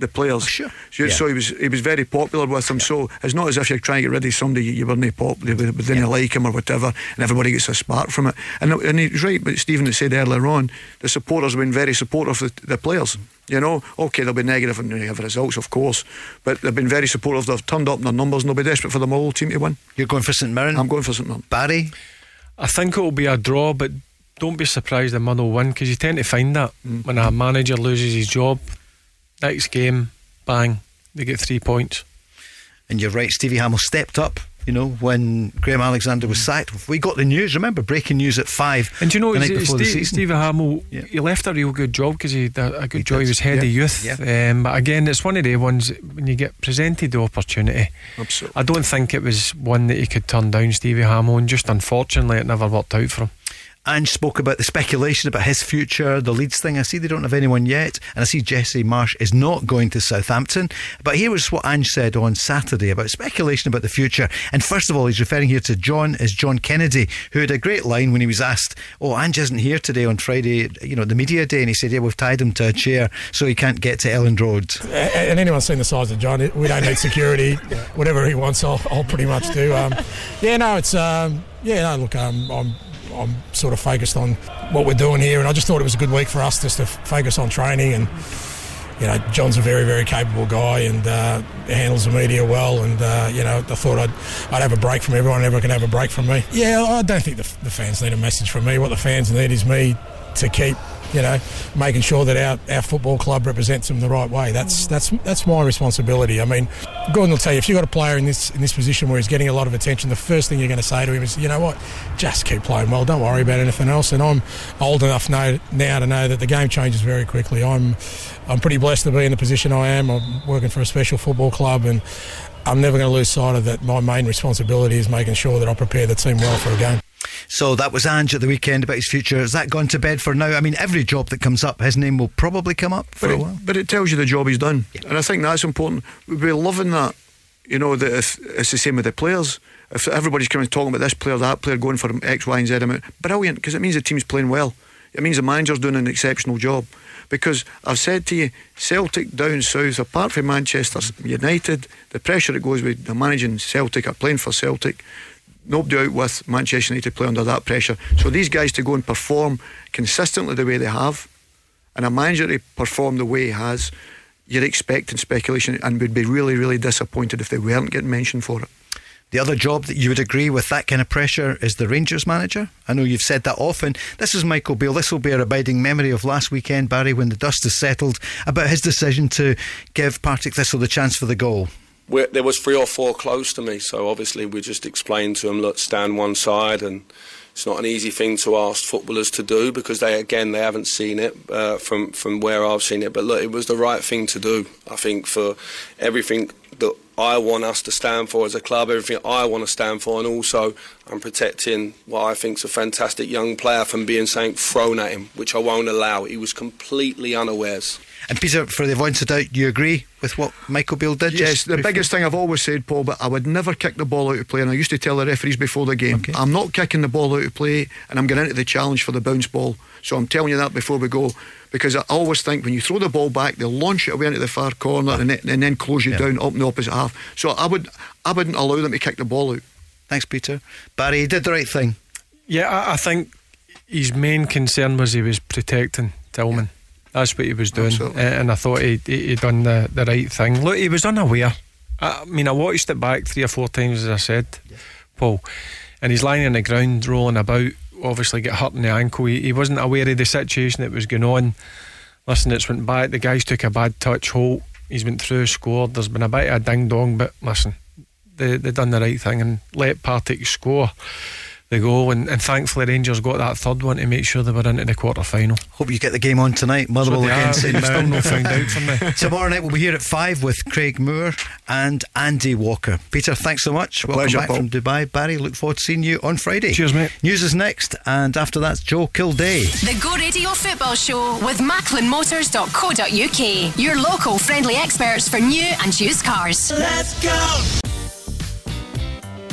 the players. Oh, sure. So, Yeah. so he was he was very popular with them. So it's not as if you're trying to get rid of somebody you weren't popular with, but didn't like him or whatever, and everybody gets a spark from it. And and he's right, but Stephen had said earlier on, the supporters have been very supportive of the, the players. You know, okay, they'll be negative and they have results, of course, but they've been very supportive. They've turned up in their numbers and they'll be desperate for the Motherwell team to win. You're going for St Mirren. I'm going for St Mirren. Barry. I think it'll be a draw, but don't be surprised if Motherwell win because you tend to find that mm. when a manager loses his job, next game, bang, they get three points. And you're right, Stevie Hammell stepped up You know, when Graham Alexander was sacked, we got the news. Remember, breaking news at five. And do you know, the Steve, the season. Stevie Hammell, he left a real good job because he did a good job. did, He was head of yeah, youth. Um, but again, it's one of the ones when you get presented the opportunity. Absolutely. I don't think it was one that he could turn down, Stevie Hammell, and just unfortunately, it never worked out for him. Ange spoke about the speculation about his future, the Leeds thing. I see they don't have anyone yet, and I see Jesse Marsch is not going to Southampton. But here was what Ange said on Saturday about speculation about the future. And first of all, he's referring here to John as John Kennedy, who had a great line when he was asked, "Oh, Ange isn't here today on Friday, you know, the media day," and he said, "Yeah, we've tied him to a chair so he can't get to Elland Road." And anyone's seen the size of John, we don't need security. <laughs> Whatever he wants, I'll, I'll pretty much do. Um, yeah, no, it's um, yeah, no. Look, um, I'm I'm sort of focused on what we're doing here, and I just thought it was a good week for us just to focus on training. And you know, John's a very very capable guy and uh, handles the media well. And uh, you know, I thought I'd I'd have a break from everyone. Everyone can have a break from me. Yeah, I don't think the, the fans need a message from me. What the fans need is me to keep you know, making sure that our, our football club represents them the right way. That's mm. that's that's my responsibility. I mean, Gordon will tell you if you've got a player in this in this position where he's getting a lot of attention, the first thing you're going to say to him is, you know what, just keep playing well. Don't worry about anything else. And I'm old enough now, now to know that the game changes very quickly. I'm I'm pretty blessed to be in the position I am. I'm working for a special football club and. I'm never going to lose sight of that. My main responsibility is making sure that I prepare the team well for a game. So that was Ange at the weekend about his future. Has that gone to bed for now? I mean, every job that comes up, his name will probably come up for but a it, while. But it tells you the job he's done, and I think that's important. We'd be loving that. You know, that if it's the same with the players. If everybody's coming talking about this player, that player, going for X, Y, and Z amount, brilliant because it means the team's playing well. It means the manager's doing an exceptional job. Because I've said to you, Celtic down south, apart from Manchester United, the pressure that goes with the managing Celtic or playing for Celtic, nobody out with Manchester United to play under that pressure. So these guys to go and perform consistently the way they have, and a manager to perform the way he has, you're expecting speculation and would be really, really disappointed if they weren't getting mentioned for it. The other job that you would agree with that kind of pressure is the Rangers manager. I know you've said that often. This is Michael Beale. This will be a abiding memory of last weekend, Barry, when the dust is settled about his decision to give Partick Thistle the chance for the goal. We're, there was three or four close to me, so obviously we just explained to them, look, stand one side, and it's not an easy thing to ask footballers to do because they, again, they haven't seen it uh, from from where I've seen it. But look, it was the right thing to do. I think for everything that I want us to stand for as a club, everything I want to stand for, and also I'm protecting what I think is a fantastic young player from being something thrown at him, which I won't allow. He was completely unawares. And Peter, for the avoidance of doubt, you agree with what Michael Beale did? Yes, Just the briefly? biggest thing I've always said, Paul, but I would never kick the ball out of play. And I used to tell the referees before the game, I'm not kicking the ball out of play, and I'm getting into the challenge for the bounce ball. So I'm telling you that before we go, because I always think when you throw the ball back, they launch it away into the far corner and, then, and then close you Yeah. down up in the opposite half. So I would, I wouldn't allow them to kick the ball out. Thanks, Peter. Barry, he did the right thing. Yeah, I, I think his main concern was he was protecting Tillman. That's what he was doing. Uh, and I thought he he, done the, the right thing. Look, he was unaware. I, I mean, I watched it back three or four times, as I said, Paul, and he's lying on the ground, rolling about. Obviously, get hurt in the ankle. He, he wasn't aware of the situation that was going on. Listen, it's went back. The guys took a bad touch. Holt, he's went through, scored. There's been a bit of a ding dong, but listen, they they done the right thing and let Partick score the goal. And, and thankfully, Rangers got that third one to make sure they were into the quarter final. Hope you get the game on tonight. Motherwell So they against. St Still Mirren. no found out from me. <laughs> Tomorrow night we'll be here at five with Craig Moore and Andy Walker. Peter, thanks so much. Welcome pleasure, back Paul. from Dubai. Barry, look forward to seeing you on Friday. Cheers, mate. News is next, and after that's Joe Kilday. The Go Radio Football Show with MacklinMotors.co.uk. Your local friendly experts for new and used cars. Let's go!